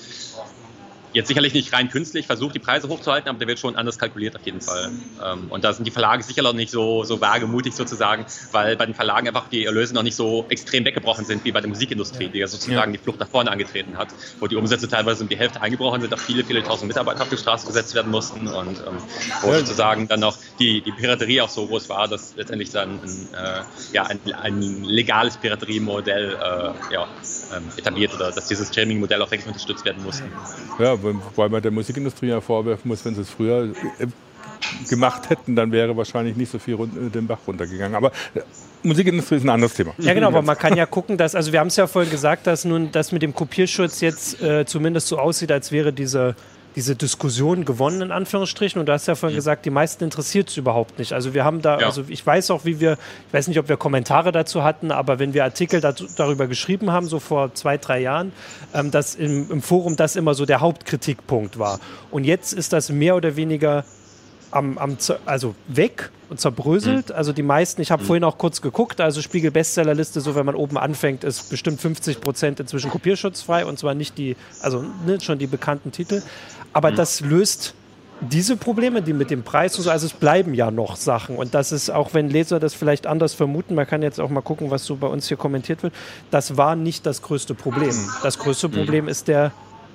jetzt sicherlich nicht rein künstlich versucht, die Preise hochzuhalten, aber der wird schon anders kalkuliert auf jeden Fall. Ähm, und da sind die Verlage sicher noch nicht so, so wagemutig sozusagen, weil bei den Verlagen einfach die Erlöse noch nicht so extrem weggebrochen sind wie bei der Musikindustrie, die ja sozusagen ja. die Flucht nach vorne angetreten hat, wo die Umsätze teilweise um die Hälfte eingebrochen sind, auch viele, viele tausend Mitarbeiter auf die Straße gesetzt werden mussten und ähm, wo ja. sozusagen dann noch die, die Piraterie auch so groß war, dass letztendlich dann ein, äh, ja, ein, ein legales Pirateriemodell äh, ja, ähm, etabliert oder dass dieses Streaming-Modell auch wirklich unterstützt werden musste. Ja, wobei man der Musikindustrie ja vorwerfen muss, wenn sie es früher äh, gemacht hätten, dann wäre wahrscheinlich nicht so viel äh, den Bach runtergegangen. Aber äh, Musikindustrie ist ein anderes Thema. Ja, genau, aber man kann ja gucken, dass, also wir haben es ja vorhin gesagt, dass nun das mit dem Kopierschutz jetzt äh, zumindest so aussieht, als wäre diese diese Diskussion gewonnen, in Anführungsstrichen. Und du hast ja vorhin mhm. gesagt, die meisten interessiert es überhaupt nicht. Also wir haben da, ja. also ich weiß auch, wie wir, ich weiß nicht, ob wir Kommentare dazu hatten, aber wenn wir Artikel dazu, darüber geschrieben haben, so vor zwei, drei Jahren, ähm, dass im, im Forum das immer so der Hauptkritikpunkt war. Und jetzt ist das mehr oder weniger am, am, also weg und zerbröselt. Mhm. Also die meisten, ich habe mhm. vorhin auch kurz geguckt, also Spiegel Bestsellerliste, so wenn man oben anfängt, ist bestimmt 50 Prozent inzwischen kopierschutzfrei und zwar nicht die, also ne, schon die bekannten Titel. Aber mhm. das löst diese Probleme, die mit dem Preis und so, also es bleiben ja noch Sachen und das ist, auch wenn Leser das vielleicht anders vermuten, man kann jetzt auch mal gucken, was so bei uns hier kommentiert wird, das war nicht das größte Problem. Mhm. Das größte mhm. Problem ist der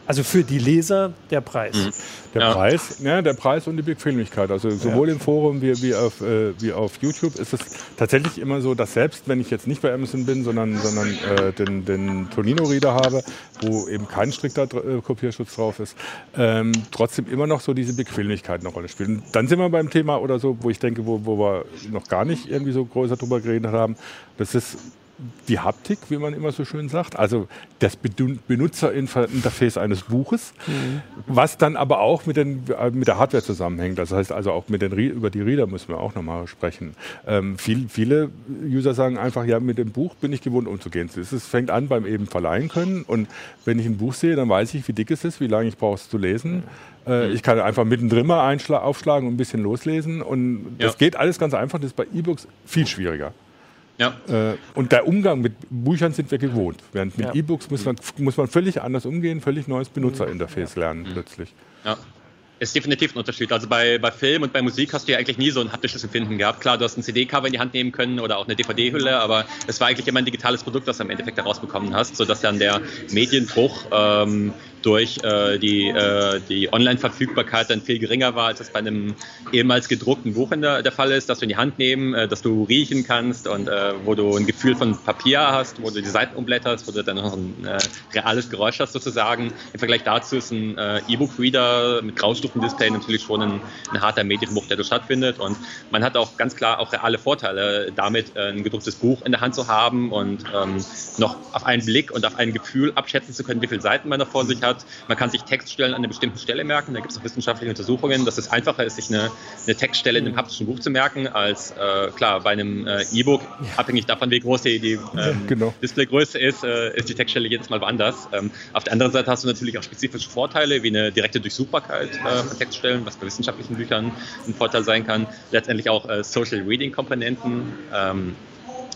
also für die Leser der Preis. Mhm. Der ja. Preis, ja, der Preis und die Bequemlichkeit. Also sowohl ja. im Forum wie, wie, auf, äh, wie auf YouTube ist es tatsächlich immer so, dass selbst wenn ich jetzt nicht bei Amazon bin, sondern, sondern äh, den, den Tonino-Reader habe, wo eben kein strikter äh, Kopierschutz drauf ist, ähm, trotzdem immer noch so diese Bequemlichkeit eine Rolle spielt. Und dann sind wir beim Thema oder so, wo ich denke, wo, wo wir noch gar nicht irgendwie so größer drüber geredet haben. Das ist die Haptik, wie man immer so schön sagt, also das Benutzerinterface eines Buches, mhm. was dann aber auch mit, den, mit, der Hardware zusammenhängt. Das heißt also auch mit den, über die Reader müssen wir auch nochmal sprechen. Ähm, viel, viele User sagen einfach, ja, mit dem Buch bin ich gewohnt umzugehen. Es fängt an beim eben verleihen können und wenn ich ein Buch sehe, dann weiß ich, wie dick es ist, wie lange ich brauche es zu lesen. Äh. Ich kann einfach mittendrin mal aufschlagen und ein bisschen loslesen und das ja. geht alles ganz einfach. Das ist bei E-Books viel schwieriger. Ja. Äh, und der Umgang mit Büchern sind wir gewohnt. Während mit ja. E-Books muss man, muss man völlig anders umgehen, völlig neues Benutzerinterface lernen mhm. plötzlich. Ja ist definitiv ein Unterschied. Also bei, bei Film und bei Musik hast du ja eigentlich nie so ein haptisches Empfinden gehabt. Klar, du hast ein CD-Cover in die Hand nehmen können oder auch eine DVD-Hülle, aber es war eigentlich immer ein digitales Produkt, was du im Endeffekt herausbekommen hast, sodass dann der Medienbruch ähm, durch äh, die, äh, die Online-Verfügbarkeit dann viel geringer war, als das bei einem ehemals gedruckten Buch in der, der Fall ist, dass du in die Hand nehmen, äh, dass du riechen kannst und äh, wo du ein Gefühl von Papier hast, wo du die Seiten umblätterst, wo du dann noch ein äh, reales Geräusch hast sozusagen. Im Vergleich dazu ist ein äh, E-Book-Reader mit Graustufendisplay natürlich schon ein, ein harter Medienbruch, der da stattfindet und man hat auch ganz klar auch reale Vorteile damit, ein gedrucktes Buch in der Hand zu haben und ähm, noch auf einen Blick und auf ein Gefühl abschätzen zu können, wie viele Seiten man da vor sich hat hat. Man kann sich Textstellen an einer bestimmten Stelle merken. Da gibt es auch wissenschaftliche Untersuchungen, dass es einfacher ist, sich eine, eine Textstelle in einem haptischen Buch zu merken, als äh, klar bei einem äh, E-Book, abhängig davon, wie groß die, die ähm, genau. Displaygröße ist, äh, ist die Textstelle jedes Mal woanders. Ähm, auf der anderen Seite hast du natürlich auch spezifische Vorteile, wie eine direkte Durchsuchbarkeit äh, von Textstellen, was bei wissenschaftlichen Büchern ein Vorteil sein kann. Letztendlich auch äh, Social Reading Komponenten. Ähm,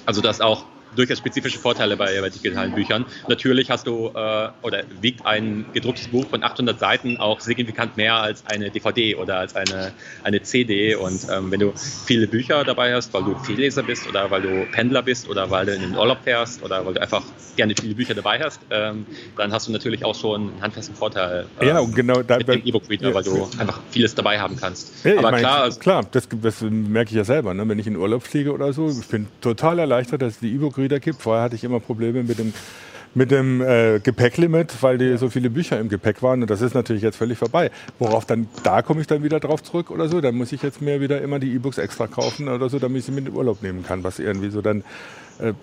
also dass auch durchaus spezifische Vorteile bei, bei digitalen Büchern. Natürlich hast du äh, oder wiegt ein gedrucktes Buch von 800 Seiten auch signifikant mehr als eine DVD oder als eine, eine CD. Und ähm, wenn du viele Bücher dabei hast, weil du Vielleser bist oder weil du Pendler bist oder weil du in den Urlaub fährst oder weil du einfach gerne viele Bücher dabei hast, ähm, dann hast du natürlich auch schon einen handfesten Vorteil ähm, ja, genau, da, mit dem E-Book-Reader, ja, weil du einfach vieles dabei haben kannst. Ja, Aber meine, klar, klar das, das, merke ich ja selber. Ne? Wenn ich in Urlaub fliege oder so, ich bin total erleichtert, dass die E-Book-Reader Reader gibt. Vorher hatte ich immer Probleme mit dem, mit dem äh, Gepäcklimit, weil die so viele Bücher im Gepäck waren. Und das ist natürlich jetzt völlig vorbei. Worauf dann, da komme ich dann wieder drauf zurück oder so. Dann muss ich jetzt mir wieder immer die E-Books extra kaufen oder so, damit ich sie mit in den Urlaub nehmen kann. Was irgendwie so dann, äh,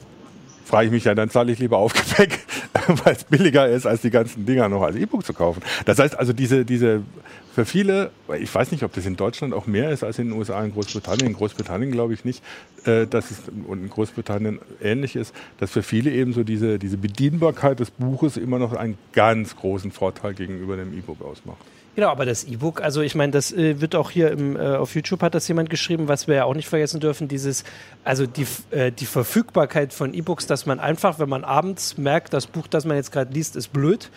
frage ich mich ja, dann zahle ich lieber Aufgepäck, weil es billiger ist, als die ganzen Dinger noch als E-Book zu kaufen. Das heißt also, diese, diese für viele, ich weiß nicht, ob das in Deutschland auch mehr ist als in den USA, in Großbritannien. In Großbritannien glaube ich nicht, äh, dass es und in Großbritannien ähnlich ist, dass für viele eben so diese, diese Bedienbarkeit des Buches immer noch einen ganz großen Vorteil gegenüber dem E-Book ausmacht. Genau, aber das E-Book, also ich meine, das äh, wird auch hier im, äh, auf YouTube hat das jemand geschrieben, was wir ja auch nicht vergessen dürfen, dieses, also die, äh, die Verfügbarkeit von E-Books, dass man einfach, wenn man abends merkt, das Buch, das man jetzt gerade liest, ist blöd,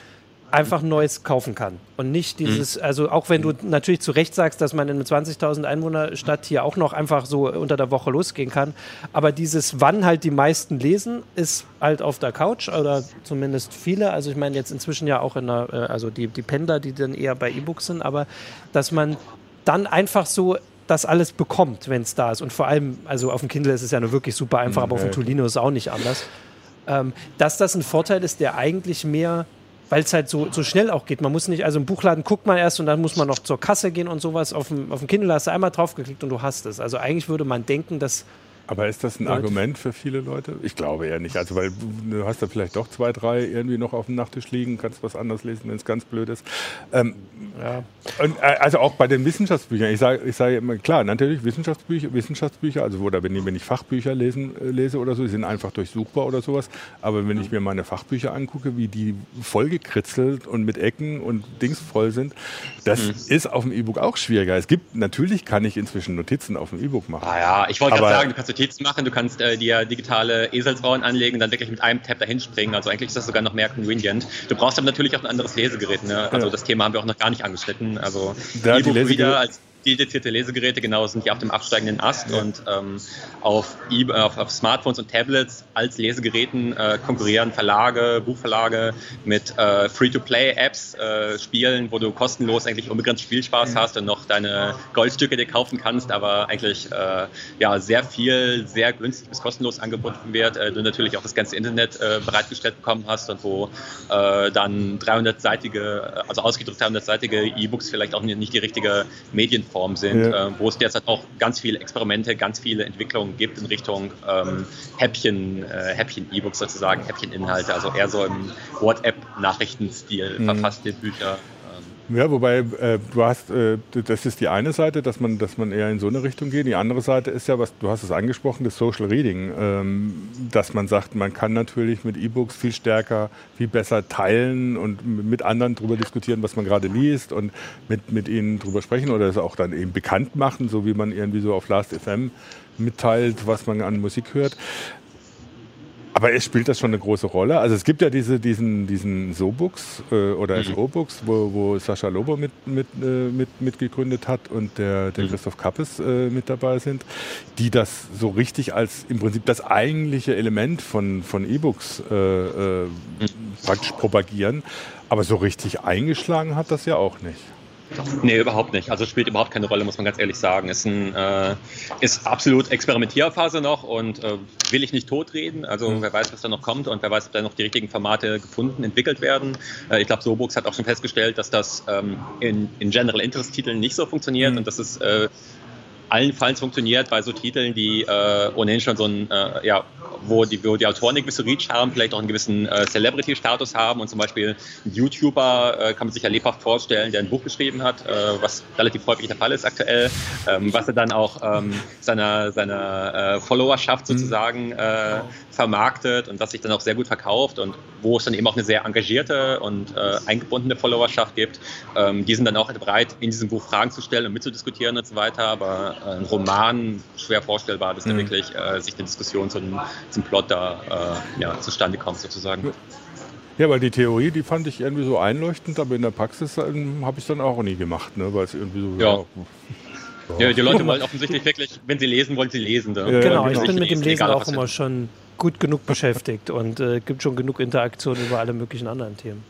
einfach Neues kaufen kann. Und nicht dieses, mhm. also auch wenn du natürlich zu Recht sagst, dass man in einer 20.000 Einwohner Stadt hier auch noch einfach so unter der Woche losgehen kann. Aber dieses, wann halt die meisten lesen, ist halt auf der Couch oder zumindest viele. Also ich meine jetzt inzwischen ja auch in der, äh, also die, die Pendler, die dann eher bei E-Books sind, aber dass man dann einfach so das alles bekommt, wenn es da ist. Und vor allem, also auf dem Kindle ist es ja nur wirklich super einfach, mhm, aber auf dem Tolino ist es auch nicht anders. Ähm, dass das ein Vorteil ist, der eigentlich mehr weil es halt so, so schnell auch geht. Man muss nicht, also im Buchladen guckt man erst und dann muss man noch zur Kasse gehen und sowas. Auf dem, auf dem Kindle hast du einmal draufgeklickt und du hast es. Also eigentlich würde man denken, dass aber ist das ein Argument für viele Leute? Ich glaube eher nicht. Also, weil du hast da vielleicht doch zwei, drei irgendwie noch auf dem Nachttisch liegen, kannst was anderes lesen, wenn es ganz blöd ist. Ähm, ja. und, äh, also auch bei den Wissenschaftsbüchern. Ich sage ich sag immer, klar, natürlich Wissenschaftsbücher, Wissenschaftsbücher, also oder wenn ich, wenn ich Fachbücher lesen, äh, lese oder so, die sind einfach durchsuchbar oder sowas. Aber wenn ich mir meine Fachbücher angucke, wie die vollgekritzelt und mit Ecken und Dings voll sind, das mhm. ist auf dem E-Book auch schwieriger. Es gibt, natürlich kann ich inzwischen Notizen auf dem E-Book machen. Ah ja, ich wollte gerade sagen, du kannst Notizen machen, du kannst äh, dir digitale Eselsrauen anlegen und dann wirklich mit einem Tab dahin springen. Also eigentlich ist das sogar noch mehr convenient. Du brauchst aber natürlich auch ein anderes Lesegerät. Ne? Also ja. das Thema haben wir auch noch gar nicht angeschnitten. Also ja, E-Book-Reader als dedizierte Lesegeräte, genau, sind die auf dem absteigenden Ast ja. und ähm, auf, e auf, auf, Smartphones und Tablets als Lesegeräten äh, konkurrieren Verlage, Buchverlage mit äh, Free-to-Play-Apps, äh, Spielen, wo du kostenlos eigentlich unbegrenzt Spielspaß mhm. hast und noch deine Goldstücke dir kaufen kannst, aber eigentlich äh, ja, sehr viel, sehr günstig bis kostenlos angeboten wird. Äh, du natürlich auch das ganze Internet äh, bereitgestellt bekommen hast und wo dann 300-seitige, also ausgedrückt 300-seitige E-Books vielleicht auch nicht die richtige Medienform Plattformen sind, ja. äh, wo es derzeit auch ganz viele Experimente, ganz viele Entwicklungen gibt in Richtung ähm, Häppchen, äh, Häppchen-E-Books sozusagen, Häppchen-Inhalte, also eher so im WhatsApp-Nachrichtenstil mhm. verfasste Bücher. Ja, wobei äh, du hast, äh, das ist die eine Seite, dass man, dass man eher in so eine Richtung geht. Die andere Seite ist ja, was du hast es angesprochen, das Social Reading, ähm, dass man sagt, man kann natürlich mit E-Books viel stärker, viel besser teilen und mit anderen darüber diskutieren, was man gerade liest und mit, mit ihnen darüber sprechen oder es auch dann eben bekannt machen, so wie man irgendwie so auf Last FM mitteilt, was man an Musik hört. Aber es spielt das schon eine große Rolle. Also es gibt ja diese, diesen, diesen So-Books äh, oder mhm. SO-Books, wo, wo Sascha Lobo mit, mit, äh, mit, mitgegründet hat und der, der mhm. Christoph Kappes äh, mit dabei sind, die das so richtig als im Prinzip das eigentliche Element von, von E-Books äh, äh, mhm. praktisch propagieren. Aber so richtig eingeschlagen hat das ja auch nicht. Nee, überhaupt nicht. Also spielt überhaupt keine Rolle, muss man ganz ehrlich sagen. Ist, ein, äh, ist absolut Experimentierphase noch und äh, will ich nicht totreden. Also mhm. wer weiß, was da noch kommt und wer weiß, ob da noch die richtigen Formate gefunden, entwickelt werden. Äh, ich glaube, Sobux hat auch schon festgestellt, dass das ähm, in, in General Interest Titeln nicht so funktioniert mhm. und dass es äh, allenfalls funktioniert bei so Titeln, die äh, ohnehin schon so ein, äh, ja, wo die, wo die Autoren eine gewisse Reach haben, vielleicht auch einen gewissen äh, Celebrity-Status haben und zum Beispiel ein YouTuber äh, kann man sich ja lebhaft vorstellen, der ein Buch geschrieben hat, äh, was relativ häufig der Fall ist aktuell, ähm, was er dann auch ähm, seiner, seiner äh, Followerschaft mhm. sozusagen vermarktet und das sich dann auch sehr gut verkauft und wo es dann eben auch eine sehr engagierte und eingebundene Followerschaft gibt. Ähm, die sind dann auch bereit, in diesem Buch Fragen zu stellen und mitzudiskutieren und so weiter, aber ein Roman schwer vorstellbar, dass mhm. da wirklich äh, sich eine Diskussion zum, zum Plot da äh, ja, zustande kommt sozusagen. Ja, weil die Theorie, die fand ich irgendwie so einleuchtend, aber in der Praxis ähm, habe ich es dann auch nie gemacht, ne? weil es irgendwie so... Ja. ja. ja die Leute wollen offensichtlich wirklich, wenn sie lesen, wollen sie lesen. Ja, genau, ich bin mit dem Lesen auch immer schon gut genug beschäftigt und äh, gibt schon genug Interaktion über alle möglichen anderen Themen.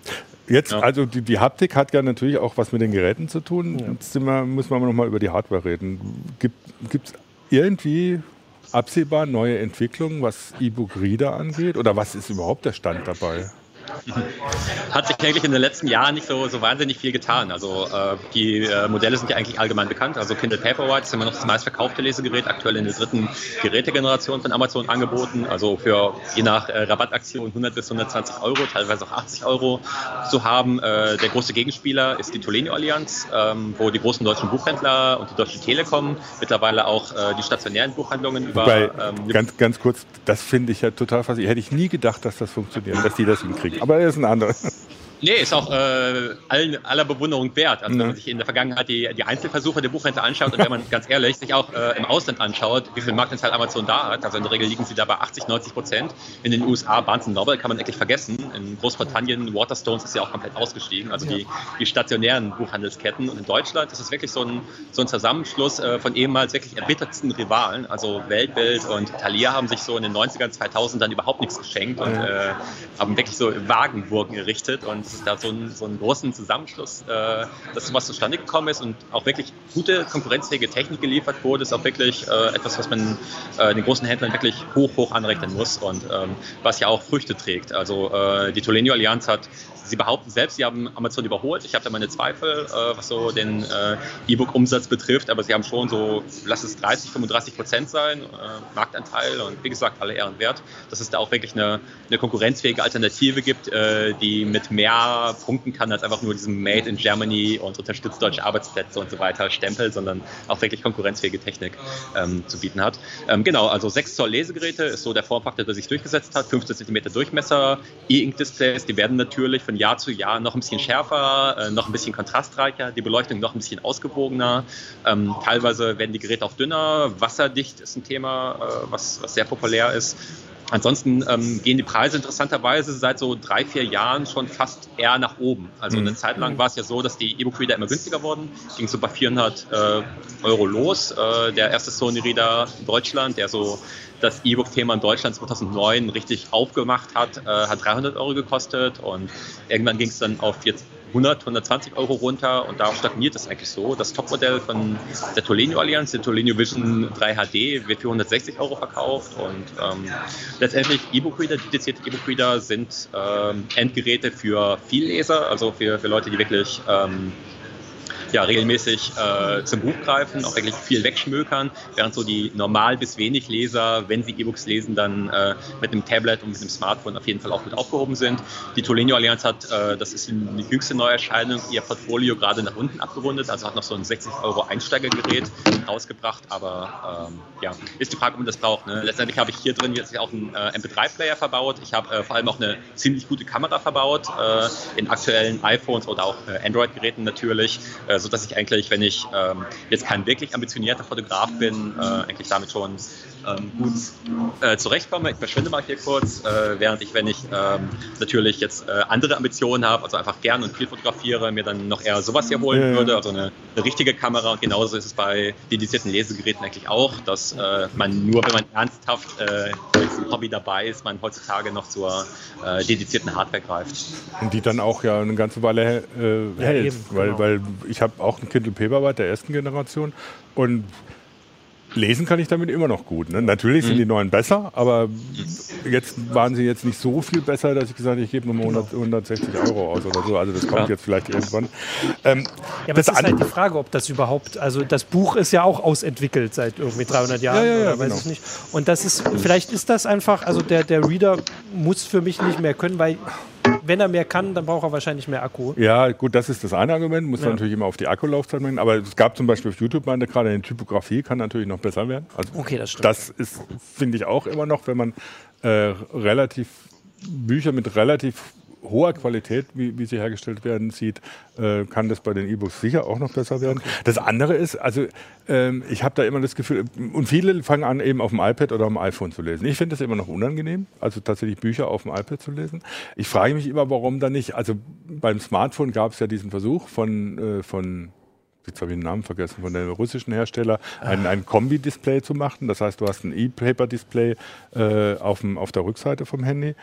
Jetzt, ja. also die, die, Haptik hat ja natürlich auch was mit den Geräten zu tun. Ja. Jetzt wir, müssen wir noch mal über die Hardware reden. Gibt es irgendwie absehbar neue Entwicklungen, was E-Book Reader angeht? Oder was ist überhaupt der Stand dabei? Hat sich eigentlich in den letzten Jahren nicht so, so wahnsinnig viel getan. Also äh, die äh, Modelle sind ja eigentlich allgemein bekannt. Also Kindle Paperwhite ist immer noch das meistverkaufte Lesegerät, aktuell in der dritten Gerätegeneration von Amazon angeboten. Also für je nach äh, Rabattaktion 100 bis 120 Euro, teilweise auch 80 Euro zu haben. Äh, der große Gegenspieler ist die Tolenio Allianz, ähm, wo die großen deutschen Buchhändler und die Deutsche Telekom mittlerweile auch äh, die stationären Buchhandlungen über. Wobei, ähm, ganz, ganz kurz, das finde ich ja total faszinierend. Hätte ich nie gedacht, dass das funktioniert, dass die das hinkriegen. Aber er ist ein anderer. Nee, ist auch äh, allen, aller Bewunderung wert. Also, wenn man sich in der Vergangenheit die, die Einzelversuche der Buchhändler anschaut und wenn man ganz ehrlich sich auch äh, im Ausland anschaut, wie viel Marktanteil Amazon da hat, also in der Regel liegen sie da bei 80, 90 Prozent. In den USA, Barnes Noble kann man eigentlich vergessen. In Großbritannien, Waterstones ist ja auch komplett ausgestiegen, also die, die stationären Buchhandelsketten. Und in Deutschland ist es wirklich so ein, so ein Zusammenschluss äh, von ehemals wirklich erbittertsten Rivalen. Also Weltbild und Thalia haben sich so in den 90ern, 2000 dann überhaupt nichts geschenkt und äh, haben wirklich so Wagenburgen errichtet und es da so, ein, so einen großen Zusammenschluss, äh, dass sowas zustande gekommen ist und auch wirklich gute konkurrenzfähige Technik geliefert wurde, ist auch wirklich äh, etwas, was man äh, den großen Händlern wirklich hoch, hoch anrechnen muss und ähm, was ja auch Früchte trägt. Also äh, die Tolenio Allianz hat Sie behaupten selbst, sie haben Amazon überholt. Ich habe da meine Zweifel, äh, was so den äh, E-Book-Umsatz betrifft, aber sie haben schon so, lass es 30, 35 Prozent sein, äh, Marktanteil und wie gesagt, alle Ehren wert, dass es da auch wirklich eine, eine konkurrenzfähige Alternative gibt, äh, die mit mehr punkten kann als einfach nur diesem Made in Germany und unterstützt deutsche Arbeitsplätze und so weiter Stempel, sondern auch wirklich konkurrenzfähige Technik ähm, zu bieten hat. Ähm, genau, also 6 Zoll Lesegeräte ist so der Formfaktor, der sich durchgesetzt hat, 15 cm Durchmesser, E-Ink-Displays, die werden natürlich von von Jahr zu Jahr noch ein bisschen schärfer, äh, noch ein bisschen kontrastreicher, die Beleuchtung noch ein bisschen ausgewogener. Ähm, teilweise werden die Geräte auch dünner, wasserdicht ist ein Thema, äh, was, was sehr populär ist. Ansonsten ähm, gehen die Preise interessanterweise seit so drei, vier Jahren schon fast eher nach oben. Also eine mhm. Zeit lang war es ja so, dass die E-Book-Reader immer günstiger wurden. Ging so bei 400 äh, Euro los. Äh, der erste Sony-Reader in Deutschland, der so das E-Book-Thema in Deutschland 2009 richtig aufgemacht hat, äh, hat 300 Euro gekostet und irgendwann ging es dann auf jetzt 100, 120 Euro runter und da stagniert es eigentlich so. Das Topmodell von der Tolenio Allianz, der Tolenio Vision 3 HD, wird für 160 Euro verkauft und ähm, letztendlich E-Book-Reader, dedizierte E-Book-Reader sind ähm, Endgeräte für Vielleser, also für, für Leute, die wirklich ähm, ja, regelmäßig äh, zum Buch greifen, auch wirklich viel wegschmökern, während so die normal bis wenig Leser, wenn sie E-Books lesen, dann äh, mit einem Tablet und mit einem Smartphone auf jeden Fall auch gut aufgehoben sind. Die Tolenio Allianz hat, äh, das ist eine jüngste Neuerscheinung, ihr Portfolio gerade nach unten abgerundet, also hat noch so ein 60 Euro Einsteigergerät rausgebracht, aber ähm, ja, ist die Frage, ob man das braucht. Ne? Letztendlich habe ich hier drin jetzt auch einen äh, MP3-Player verbaut, ich habe äh, vor allem auch eine ziemlich gute Kamera verbaut, äh, in aktuellen iPhones oder auch Android-Geräten natürlich, sodass ich eigentlich, wenn ich ähm, jetzt kein wirklich ambitionierter Fotograf bin, äh, eigentlich damit schon ähm, gut äh, zurechtkomme. Ich verschwinde mal hier kurz, äh, während ich, wenn ich ähm, natürlich jetzt äh, andere Ambitionen habe, also einfach gern und viel fotografiere, mir dann noch eher sowas hier holen ja. würde, also eine, eine, richtige Kamera. Und genauso ist es bei dedizierten Lesegeräten eigentlich auch, dass äh, man nur, wenn man ernsthaft äh, im Hobby dabei ist, man heutzutage noch zur äh, dedizierten Hardware greift. Und die dann auch ja eine ganze Weile äh, hält, ja, eben, weil, genau. weil ich habe auch ein Kindle Paperwhite der ersten Generation und lesen kann ich damit immer noch gut. Ne? Natürlich sind mhm. die neuen besser, aber jetzt waren sie jetzt nicht so viel besser, dass ich gesagt habe, ich gebe nur 100, 160 Euro aus oder so. Also das kommt ja. jetzt vielleicht irgendwann. Ähm, ja, aber das ist halt die Frage, ob das überhaupt, also das Buch ist ja auch ausentwickelt seit irgendwie 300 Jahren ja, ja, oder weiß genau. ich nicht. Und das ist, vielleicht ist das einfach, also der, der Reader muss für mich nicht mehr können, weil wenn er mehr kann, dann braucht er wahrscheinlich mehr Akku. Ja, gut, das ist das eine Argument. Muss ja. natürlich immer auf die Akkulaufzeit bringen. Aber es gab zum Beispiel auf YouTube meinte gerade eine Typografie kann natürlich noch besser werden. Also okay, das stimmt. Das ist, finde ich auch immer noch, wenn man äh, relativ Bücher mit relativ hoher Qualität, wie, wie sie hergestellt werden, sieht, äh, kann das bei den E-Books sicher auch noch besser werden. Okay. Das andere ist, also ähm, ich habe da immer das Gefühl, und viele fangen an, eben auf dem iPad oder auf dem iPhone zu lesen. Ich finde das immer noch unangenehm, also tatsächlich Bücher auf dem iPad zu lesen. Ich frage mich immer, warum da nicht, also beim Smartphone gab es ja diesen Versuch von, äh, von jetzt habe ich den Namen vergessen, von dem russischen Hersteller, ein, ein Kombi-Display zu machen. Das heißt, du hast ein E-Paper-Display äh, auf, auf der Rückseite vom Handy.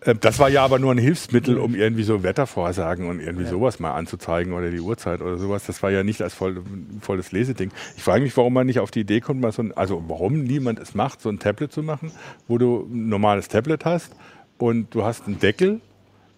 Äh, das war ja aber nur ein Hilfsmittel, um irgendwie so Wettervorsagen und irgendwie ja. sowas mal anzuzeigen oder die Uhrzeit oder sowas. Das war ja nicht als voll, volles Leseding. Ich frage mich, warum man nicht auf die Idee kommt, mal so ein, also warum niemand es macht, so ein Tablet zu machen, wo du ein normales Tablet hast und du hast einen Deckel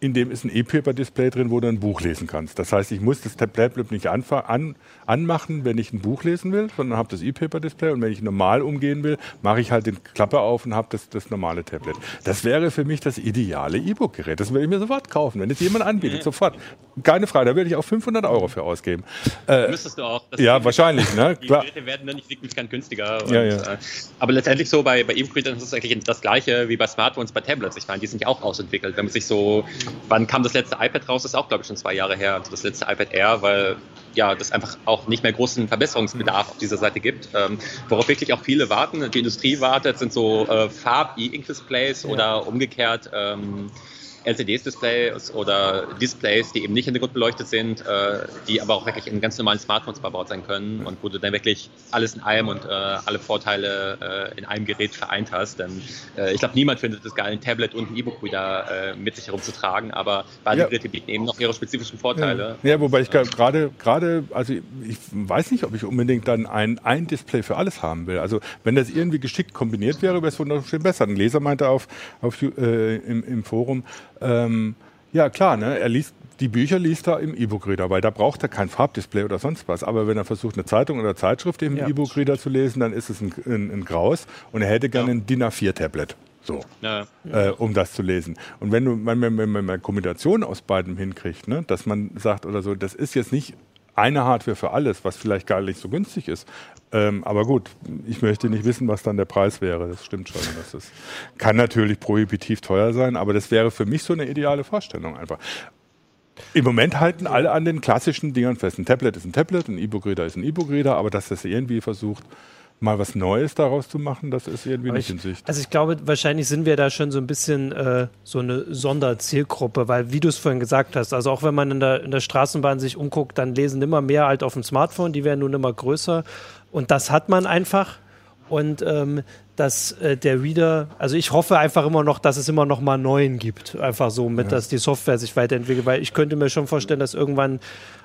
in dem ist ein E-Paper-Display drin, wo du ein Buch lesen kannst. Das heißt, ich muss das Tablet nicht an, an, anmachen, wenn ich ein Buch lesen will, sondern habe das E-Paper-Display und wenn ich normal umgehen will, mache ich halt den Klappe auf und habe das, das normale Tablet. Das wäre für mich das ideale E-Book-Gerät. Das würde ich mir sofort kaufen, wenn es jemand anbietet, mhm. sofort. Keine Frage, da würde ich auch 500 Euro für ausgeben. Äh, Müsstest du auch. ja, wahrscheinlich. Ne? Die Klar. Geräte werden dann nicht signifikant günstiger. Und, ja, ja. Äh, aber letztendlich so bei, bei E-Book-Readern ist es eigentlich das Gleiche wie bei Smartphones, bei Tablets. Ich meine, die sind ja auch ausentwickelt. Wenn man sich so wann kam das letzte iPad raus? Das ist auch, glaube ich, schon zwei Jahre her. Also das letzte iPad Air, weil ja, das einfach auch nicht mehr großen Verbesserungsbedarf auf dieser Seite gibt. Ähm, worauf wirklich auch viele warten, die Industrie wartet, sind so äh, Farb-E-Ink-Displays ja. oder umgekehrt ähm, LCD-Displays oder Displays, die eben nicht hintergrundbeleuchtet sind, äh, die aber auch wirklich in ganz normalen Smartphones verbaut sein können und wo du dann wirklich alles in einem und äh, alle Vorteile äh, in einem Gerät vereint hast. Denn äh, ich glaube, niemand findet es geil, ein Tablet und ein E-Book wieder äh, mit sich herumzutragen, aber beide ja. Geräte bieten eben noch ihre spezifischen Vorteile. Ja, ja wobei ich gerade, gerade, also ich weiß nicht, ob ich unbedingt dann ein, ein Display für alles haben will. Also wenn das irgendwie geschickt kombiniert wäre, wäre es wunderschön besser. Ein Leser meinte auf, auf äh, im, im Forum, ähm, ja, klar, ne? er liest die Bücher liest er im E-Book-Reader, weil da braucht er kein Farbdisplay oder sonst was. Aber wenn er versucht, eine Zeitung oder Zeitschrift im ja. E-Book-Reader zu lesen, dann ist es ein, ein, ein Graus und er hätte gerne ja. ein DIN A4-Tablet. So, ja. äh, um das zu lesen. Und wenn du wenn, wenn, wenn man eine Kombination aus beidem hinkriegt, ne, dass man sagt oder so, das ist jetzt nicht eine Hardware für alles, was vielleicht gar nicht so günstig ist. Ähm, aber gut, ich möchte nicht wissen, was dann der Preis wäre. Das stimmt schon. Das ist, kann natürlich prohibitiv teuer sein, aber das wäre für mich so eine ideale Vorstellung einfach. Im Moment halten alle an den klassischen Dingern fest. Ein Tablet ist ein Tablet, ein E-Book-Reader ist ein E-Book-Reader, aber dass das irgendwie versucht, mal was Neues daraus zu machen, das ist irgendwie Aber nicht ich, in Sicht. Also ich glaube, wahrscheinlich sind wir da schon so ein bisschen äh, so eine Sonderzielgruppe, weil wie du es vorhin gesagt hast, also auch wenn man in der, in der Straßenbahn sich umguckt, dann lesen immer mehr halt auf dem Smartphone, die werden nun immer größer und das hat man einfach und ähm, dass äh, der Reader, also ich hoffe einfach immer noch, dass es immer noch mal neuen gibt, einfach so mit, ja. dass die Software sich weiterentwickelt, weil ich könnte mir schon vorstellen, dass irgendwann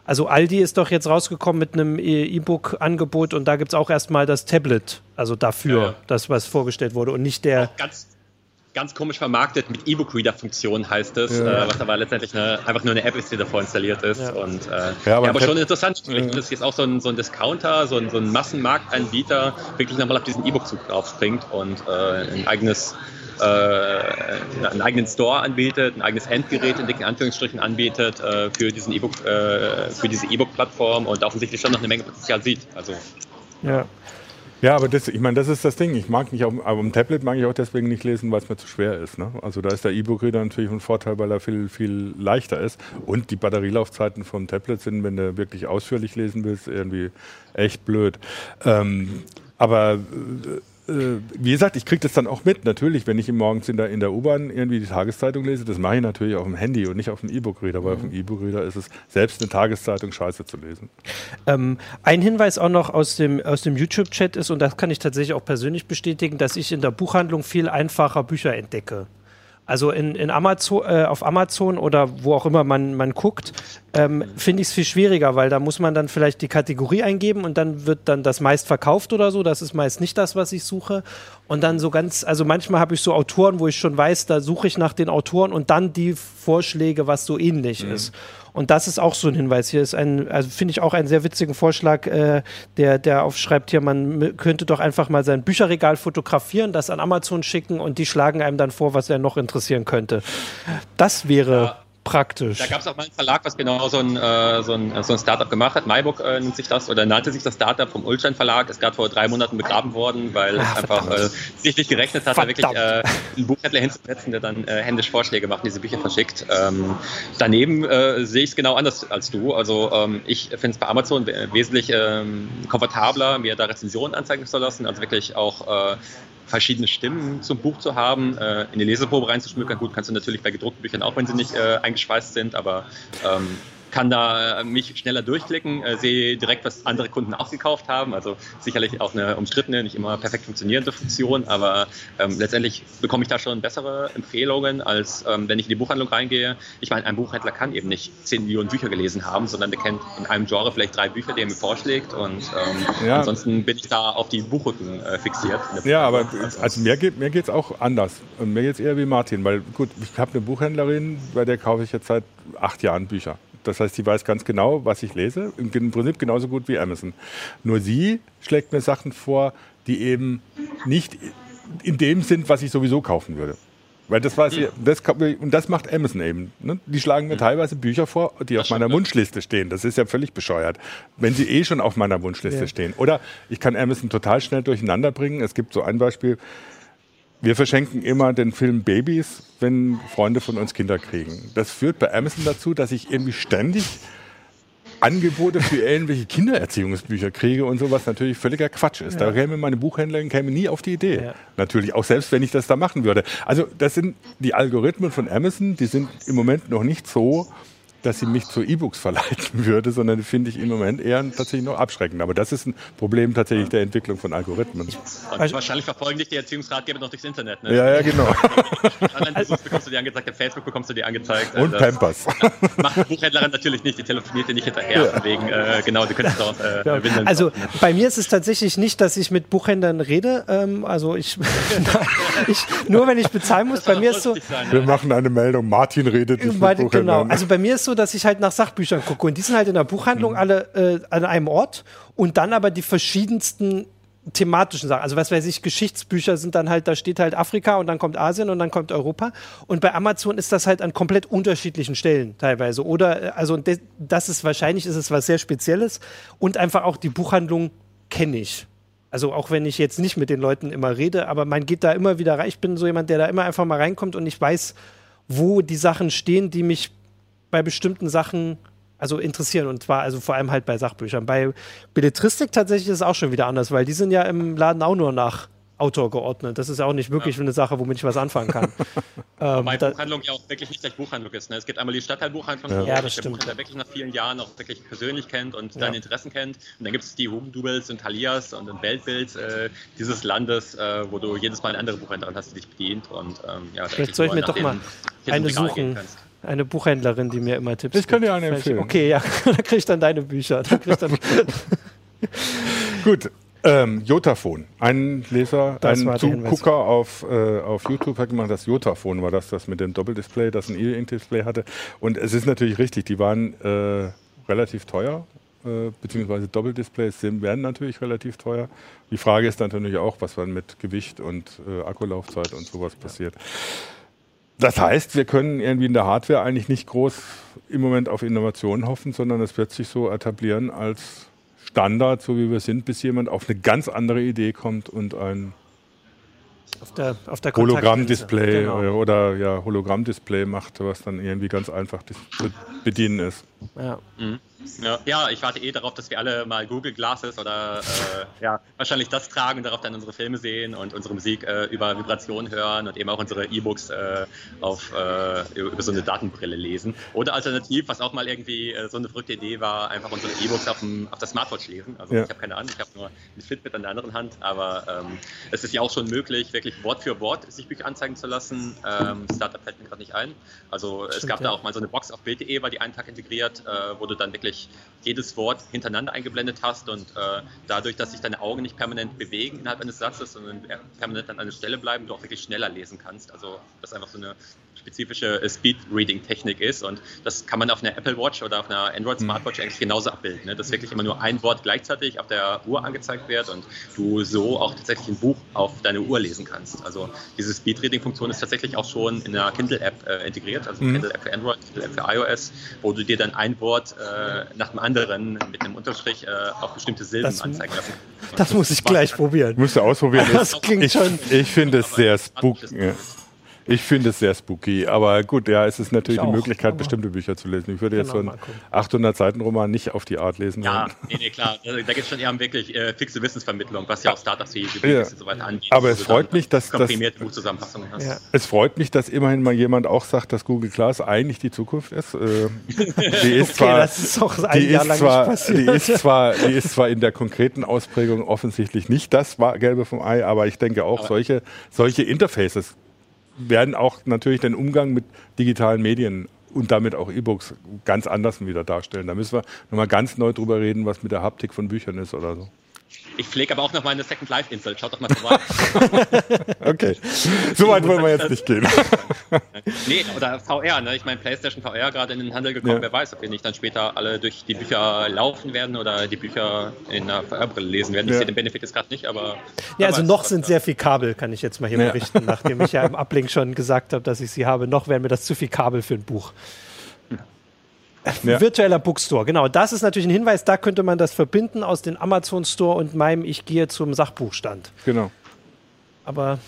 also Aldi ist doch jetzt rausgekommen mit einem E-Book-Angebot und da gibt es auch erstmal das Tablet, also dafür, ja, ja. das, was vorgestellt wurde und nicht der. ganz, ganz komisch vermarktet mit E-Book-Reader-Funktion heißt es, ja. äh, was aber letztendlich eine, einfach nur eine App ist, die davor installiert ist. Und, äh, ja, aber, aber schon interessant. Ja. Das ist jetzt auch so ein, so ein Discounter, so ein, so ein Massenmarktanbieter wirklich nochmal auf diesen E-Book-Zug draufspringt und äh, ein eigenes äh, einen eigenen Store anbietet, ein eigenes Endgerät in dicken Anführungsstrichen anbietet äh, für diesen E-Book, äh, für diese E-Book-Plattform und offensichtlich schon noch eine Menge Potenzial sieht. Also ja. Ja, aber das, ich meine, das ist das Ding. Ich mag nicht, auf, aber am Tablet mag ich auch deswegen nicht lesen, weil es mir zu schwer ist. Ne? Also da ist der E-Book-Reader natürlich ein Vorteil, weil er viel, viel leichter ist. Und die Batterielaufzeiten vom Tablet sind, wenn du wirklich ausführlich lesen willst, irgendwie echt blöd. Ähm, aber äh, wie gesagt, ich kriege das dann auch mit, natürlich, wenn ich morgens in der, in der U-Bahn irgendwie die Tageszeitung lese, das mache ich natürlich auf dem Handy und nicht auf dem E-Book-Reader, weil mhm. auf dem E-Book-Reader ist es selbst eine Tageszeitung scheiße zu lesen. Ähm, ein Hinweis auch noch aus dem, aus dem YouTube-Chat ist, und das kann ich tatsächlich auch persönlich bestätigen, dass ich in der Buchhandlung viel einfacher Bücher entdecke. Also in, in Amazon, äh, auf Amazon oder wo auch immer man, man guckt, ähm, finde ich es viel schwieriger, weil da muss man dann vielleicht die Kategorie eingeben und dann wird dann das meist verkauft oder so. Das ist meist nicht das, was ich suche. Und dann so ganz, also manchmal habe ich so Autoren, wo ich schon weiß, da suche ich nach den Autoren und dann die Vorschläge, was so ähnlich mhm. ist. Und das ist auch so ein Hinweis. Hier ist ein, also finde ich auch einen sehr witzigen Vorschlag, äh, der, der aufschreibt hier, man könnte doch einfach mal sein Bücherregal fotografieren, das an Amazon schicken und die schlagen einem dann vor, was er noch interessieren könnte. Das wäre. Ja praktisch. Da gab es auch mal einen Verlag, was genau so ein, äh, so ein, so ein Startup gemacht hat. Maiburg äh, nennt sich das oder nannte sich das Startup vom Ulstein Verlag. Ist gerade vor drei Monaten begraben worden, weil Ach, es einfach äh, sich nicht gerechnet hat, da wirklich äh, einen Buchhändler hinzusetzen, der dann äh, händisch Vorschläge macht und diese Bücher verschickt. Ähm, daneben äh, sehe ich es genau anders als du. Also ähm, ich finde es bei Amazon wesentlich ähm, komfortabler, mir da Rezensionen anzeigen zu lassen, also wirklich auch verschiedene Stimmen zum Buch zu haben, in die Leseprobe reinzuschmückern. Gut, kannst du natürlich bei gedruckten Büchern auch, wenn sie nicht äh, eingeschweißt sind, aber ähm, kann da äh, mich schneller durchklicken, äh, sehe direkt, was andere Kunden auch gekauft haben. Also sicherlich auch eine umstrittene, nicht immer perfekt funktionierende Funktion, aber ähm, letztendlich bekomme ich da schon bessere Empfehlungen, als ähm, wenn ich in die Buchhandlung reingehe. Ich meine, ein Buchhändler kann eben nicht 10 Millionen Bücher gelesen haben, sondern der kennt in einem Genre vielleicht drei Bücher, die er mir vorschlägt und ähm, ja. ansonsten bin ich da auf die Buchrücken äh, fixiert. Ja, aber also mir geht mir geht's auch anders. Und mir geht es eher wie Martin, weil gut, ich habe eine Buchhändlerin, bei der kaufe ich jetzt seit acht Jahren Bücher. Das heißt, sie weiß ganz genau, was ich lese. Im Prinzip genauso gut wie Amazon. Nur sie schlägt mir Sachen vor, die eben nicht in dem sind, was ich sowieso kaufen würde. Weil das weiß ich, das, und das macht Amazon eben. Ne? Die schlagen mir teilweise Bücher vor, die auf meiner Wunschliste stehen. Das ist ja völlig bescheuert, wenn sie eh schon auf meiner Wunschliste ja. stehen. Oder ich kann Amazon total schnell durcheinander bringen. Es gibt so ein Beispiel, wir verschenken immer den Film Babys, wenn Freunde von uns Kinder kriegen. Das führt bei Amazon dazu, dass ich irgendwie ständig Angebote für irgendwelche Kindererziehungsbücher kriege und sowas natürlich völliger Quatsch ist. Ja. Da käme meine Buchhändlerin käme nie auf die Idee. Ja. Natürlich, auch selbst wenn ich das da machen würde. Also das sind die Algorithmen von Amazon, die sind im Moment noch nicht so dass sie mich zu E-Books verleiten würde, sondern finde ich im Moment eher tatsächlich noch abschreckend. Aber das ist ein Problem tatsächlich der Entwicklung von Algorithmen. Und wahrscheinlich verfolgen dich die Erziehungsratgeber noch durchs Internet. Ne? Ja, ja, genau. Also, bekommst du dir angezeigt, auf Facebook bekommst du dir angezeigt. Und also, Pampers. Macht die Buchhändlerin natürlich nicht, die telefoniert dir nicht hinterher. Ja. Wegen, äh, genau, du könntest dort äh, ja. Also bei mir ist es tatsächlich nicht, dass ich mit Buchhändlern rede. Ähm, also ich, ich, nur wenn ich bezahlen muss, bei mir ist so. Sein, Wir ja. machen eine Meldung, Martin redet nicht mit Genau, also bei mir ist so, dass ich halt nach Sachbüchern gucke. Und die sind halt in der Buchhandlung mhm. alle äh, an einem Ort und dann aber die verschiedensten thematischen Sachen. Also was weiß ich, Geschichtsbücher sind dann halt, da steht halt Afrika und dann kommt Asien und dann kommt Europa. Und bei Amazon ist das halt an komplett unterschiedlichen Stellen teilweise. Oder äh, also das ist wahrscheinlich ist es was sehr Spezielles und einfach auch die Buchhandlung kenne ich. Also auch wenn ich jetzt nicht mit den Leuten immer rede, aber man geht da immer wieder rein. Ich bin so jemand, der da immer einfach mal reinkommt und ich weiß, wo die Sachen stehen, die mich bei bestimmten Sachen also interessieren und zwar also vor allem halt bei Sachbüchern. Bei Belletristik tatsächlich ist es auch schon wieder anders, weil die sind ja im Laden auch nur nach Autor geordnet. Das ist auch nicht wirklich ja. eine Sache, womit ich was anfangen kann. ähm, Wobei Buchhandlung ja auch wirklich nicht gleich Buchhandlung ist. Ne? Es gibt einmal die Stadtteilbuchhandlung, ja. wo ja, das der Buchhändler wirklich nach vielen Jahren auch wirklich persönlich kennt und ja. deine Interessen kennt. Und dann gibt es die Hugendubels und Talias und ein Weltbild äh, dieses Landes, äh, wo du jedes Mal eine andere Buchhändlerin hast, die dich bedient. Und, ähm, ja, Vielleicht soll ich mir doch mal eine suchen eine Buchhändlerin, die mir immer Tipps gibt. Ich kann dir eine empfehlen. Okay, ja, dann krieg ich dann deine Bücher. Dann dann Gut, ähm, Jotaphon. Ein Leser, das ein Zugucker auf, äh, auf YouTube hat gemacht, das Jotaphon war das, das mit dem Doppeldisplay, das ein E-Ink-Display hatte. Und es ist natürlich richtig, die waren äh, relativ teuer, äh, beziehungsweise Doppeldisplays sind, werden natürlich relativ teuer. Die Frage ist natürlich auch, was dann mit Gewicht und äh, Akkulaufzeit und sowas passiert. Das heißt, wir können irgendwie in der Hardware eigentlich nicht groß im Moment auf Innovation hoffen, sondern es wird sich so etablieren als Standard, so wie wir sind, bis jemand auf eine ganz andere Idee kommt und ein auf der, auf der Hologramm-Display genau. oder ja, Hologramm-Display macht, was dann irgendwie ganz einfach zu bedienen ist. Ja. Mhm. Ja, ja, ich warte eh darauf, dass wir alle mal Google Glasses oder äh, ja, wahrscheinlich das tragen und darauf dann unsere Filme sehen und unsere Musik äh, über Vibrationen hören und eben auch unsere E-Books äh, äh, über so eine Datenbrille lesen. Oder alternativ, was auch mal irgendwie äh, so eine verrückte Idee war, einfach unsere E-Books auf, auf der Smartwatch lesen. Also ja. ich habe keine Ahnung, ich habe nur ein Fitbit an der anderen Hand, aber ähm, es ist ja auch schon möglich, wirklich Wort für Wort sich Bücher anzeigen zu lassen. Ähm, Startup fällt mir gerade nicht ein. Also Stimmt, es gab ja. da auch mal so eine Box auf Bild.de, war die einen Tag integriert, äh, wo du dann wirklich wirklich jedes Wort hintereinander eingeblendet hast und äh, dadurch, dass sich deine Augen nicht permanent bewegen innerhalb eines Satzes, sondern permanent an einer Stelle bleiben, du auch wirklich schneller lesen kannst. Also das ist einfach so eine spezifische Speed-Reading-Technik ist und das kann man auf einer Apple Watch oder auf einer Android mhm. Smartwatch eigentlich genauso abbilden, ne? dass wirklich immer nur ein Wort gleichzeitig auf der Uhr angezeigt wird und du so auch tatsächlich ein Buch auf deine Uhr lesen kannst. Also diese Speed-Reading-Funktion ist tatsächlich auch schon in der Kindle-App äh, integriert, also mhm. Kindle-App für Android, Kindle-App für iOS, wo du dir dann ein Wort äh, nach dem anderen mit einem Unterstrich äh, auf bestimmte Silben das, anzeigen lassen. Das muss ich gleich probieren. Musst du ausprobieren. Das klingt ich, schon. Ich finde es sehr spooky. Ich finde es sehr spooky, aber gut, ja, es ist natürlich die Möglichkeit, bestimmte Bücher zu lesen. Ich würde jetzt so einen 800-Seiten-Roman nicht auf die Art lesen Ja, nee, nee, klar. Also, da geht es schon eher um wirklich äh, fixe Wissensvermittlung, was ja auch Startups wie ja. und so weiter angeht. Aber es freut mich, dass komprimierte das, Buchzusammenfassungen hast. Ja. Es freut mich, dass immerhin mal jemand auch sagt, dass Google Glass eigentlich die Zukunft ist. Äh, die ist okay, zwar, das ist auch ein die Jahr ist zwar, die ist zwar, die ist zwar in der konkreten Ausprägung offensichtlich nicht das Gelbe vom Ei, aber ich denke auch aber solche, solche Interfaces werden auch natürlich den Umgang mit digitalen Medien und damit auch E-Books ganz anders wieder darstellen. Da müssen wir nochmal ganz neu drüber reden, was mit der Haptik von Büchern ist oder so. Ich pflege aber auch noch meine Second Life Insel. Schaut doch mal vorbei. okay. So weit wollen wir jetzt nicht gehen. nee, oder VR. Ne? Ich meine, PlayStation VR gerade in den Handel gekommen. Ja. Wer weiß, ob wir nicht dann später alle durch die Bücher laufen werden oder die Bücher in einer VR-Brille lesen werden. Ich ja. sehe den Benefit jetzt gerade nicht, aber. Ja, also noch sind sehr viel Kabel, kann ich jetzt mal hier ja. berichten, nachdem ich ja im Ablink schon gesagt habe, dass ich sie habe. Noch wären mir das zu viel Kabel für ein Buch. Ja. Virtueller Bookstore, genau. Das ist natürlich ein Hinweis, da könnte man das verbinden aus dem Amazon Store und meinem Ich gehe zum Sachbuchstand. Genau. Aber.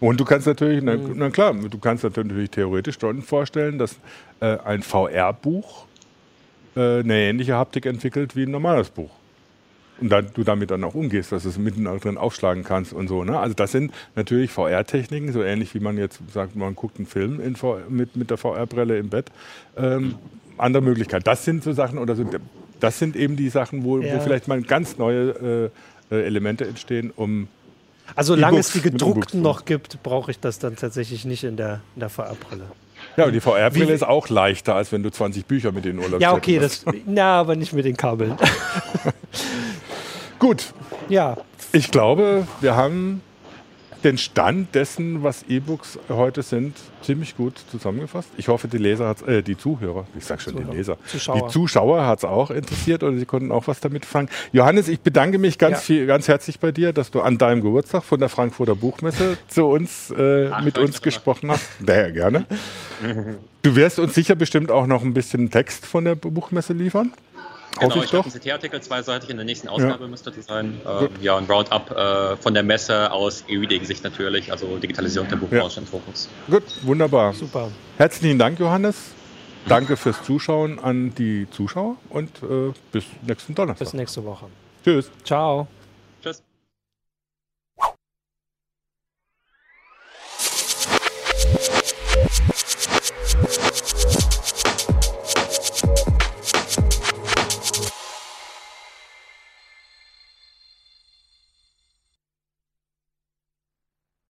Und du kannst natürlich, na, na klar, du kannst natürlich theoretisch schon vorstellen, dass äh, ein VR-Buch äh, eine ähnliche Haptik entwickelt wie ein normales Buch. Und dann, du damit dann auch umgehst, dass du es mitten drin aufschlagen kannst und so. Ne? Also das sind natürlich VR-Techniken, so ähnlich wie man jetzt sagt, man guckt einen Film v mit, mit der VR-Brille im Bett. Ähm, andere Möglichkeit. Das sind so Sachen oder so, das sind eben die Sachen, wo, ja. wo vielleicht mal ganz neue äh, äh Elemente entstehen, um also solange es die gedruckten noch gibt, brauche ich das dann tatsächlich nicht in der, in der VR-Brille. Ja, und die VR-Brille ist auch leichter, als wenn du 20 Bücher mit in den Urlaub Ja, okay, das, na, aber nicht mit den Kabeln. Gut. Ja. Ich glaube, wir haben den Stand dessen, was E-Books heute sind, ziemlich gut zusammengefasst. Ich hoffe, die Leser hat's, äh, die Zuhörer, ich sag schon Zuhörer. die Leser, Zuschauer. die Zuschauer hat es auch interessiert oder sie konnten auch was damit fangen. Johannes, ich bedanke mich ganz ja. viel, ganz herzlich bei dir, dass du an deinem Geburtstag von der Frankfurter Buchmesse zu uns, äh, Ach, mit uns gesprochen hast. Daher gerne. Du wirst uns sicher bestimmt auch noch ein bisschen Text von der Buchmesse liefern. Genau, ich, ich habe einen CT-Artikel zweiseitig, in der nächsten Ausgabe ja. müsste das sein. Ähm, ja, ein Roundup äh, von der Messe aus E-Reading-Sicht natürlich, also Digitalisierung der Buchbranche ja. im Fokus. Gut, wunderbar. Super. Herzlichen Dank, Johannes. Danke fürs Zuschauen an die Zuschauer und äh, bis nächsten Donnerstag. Bis nächste Woche. Tschüss. Ciao.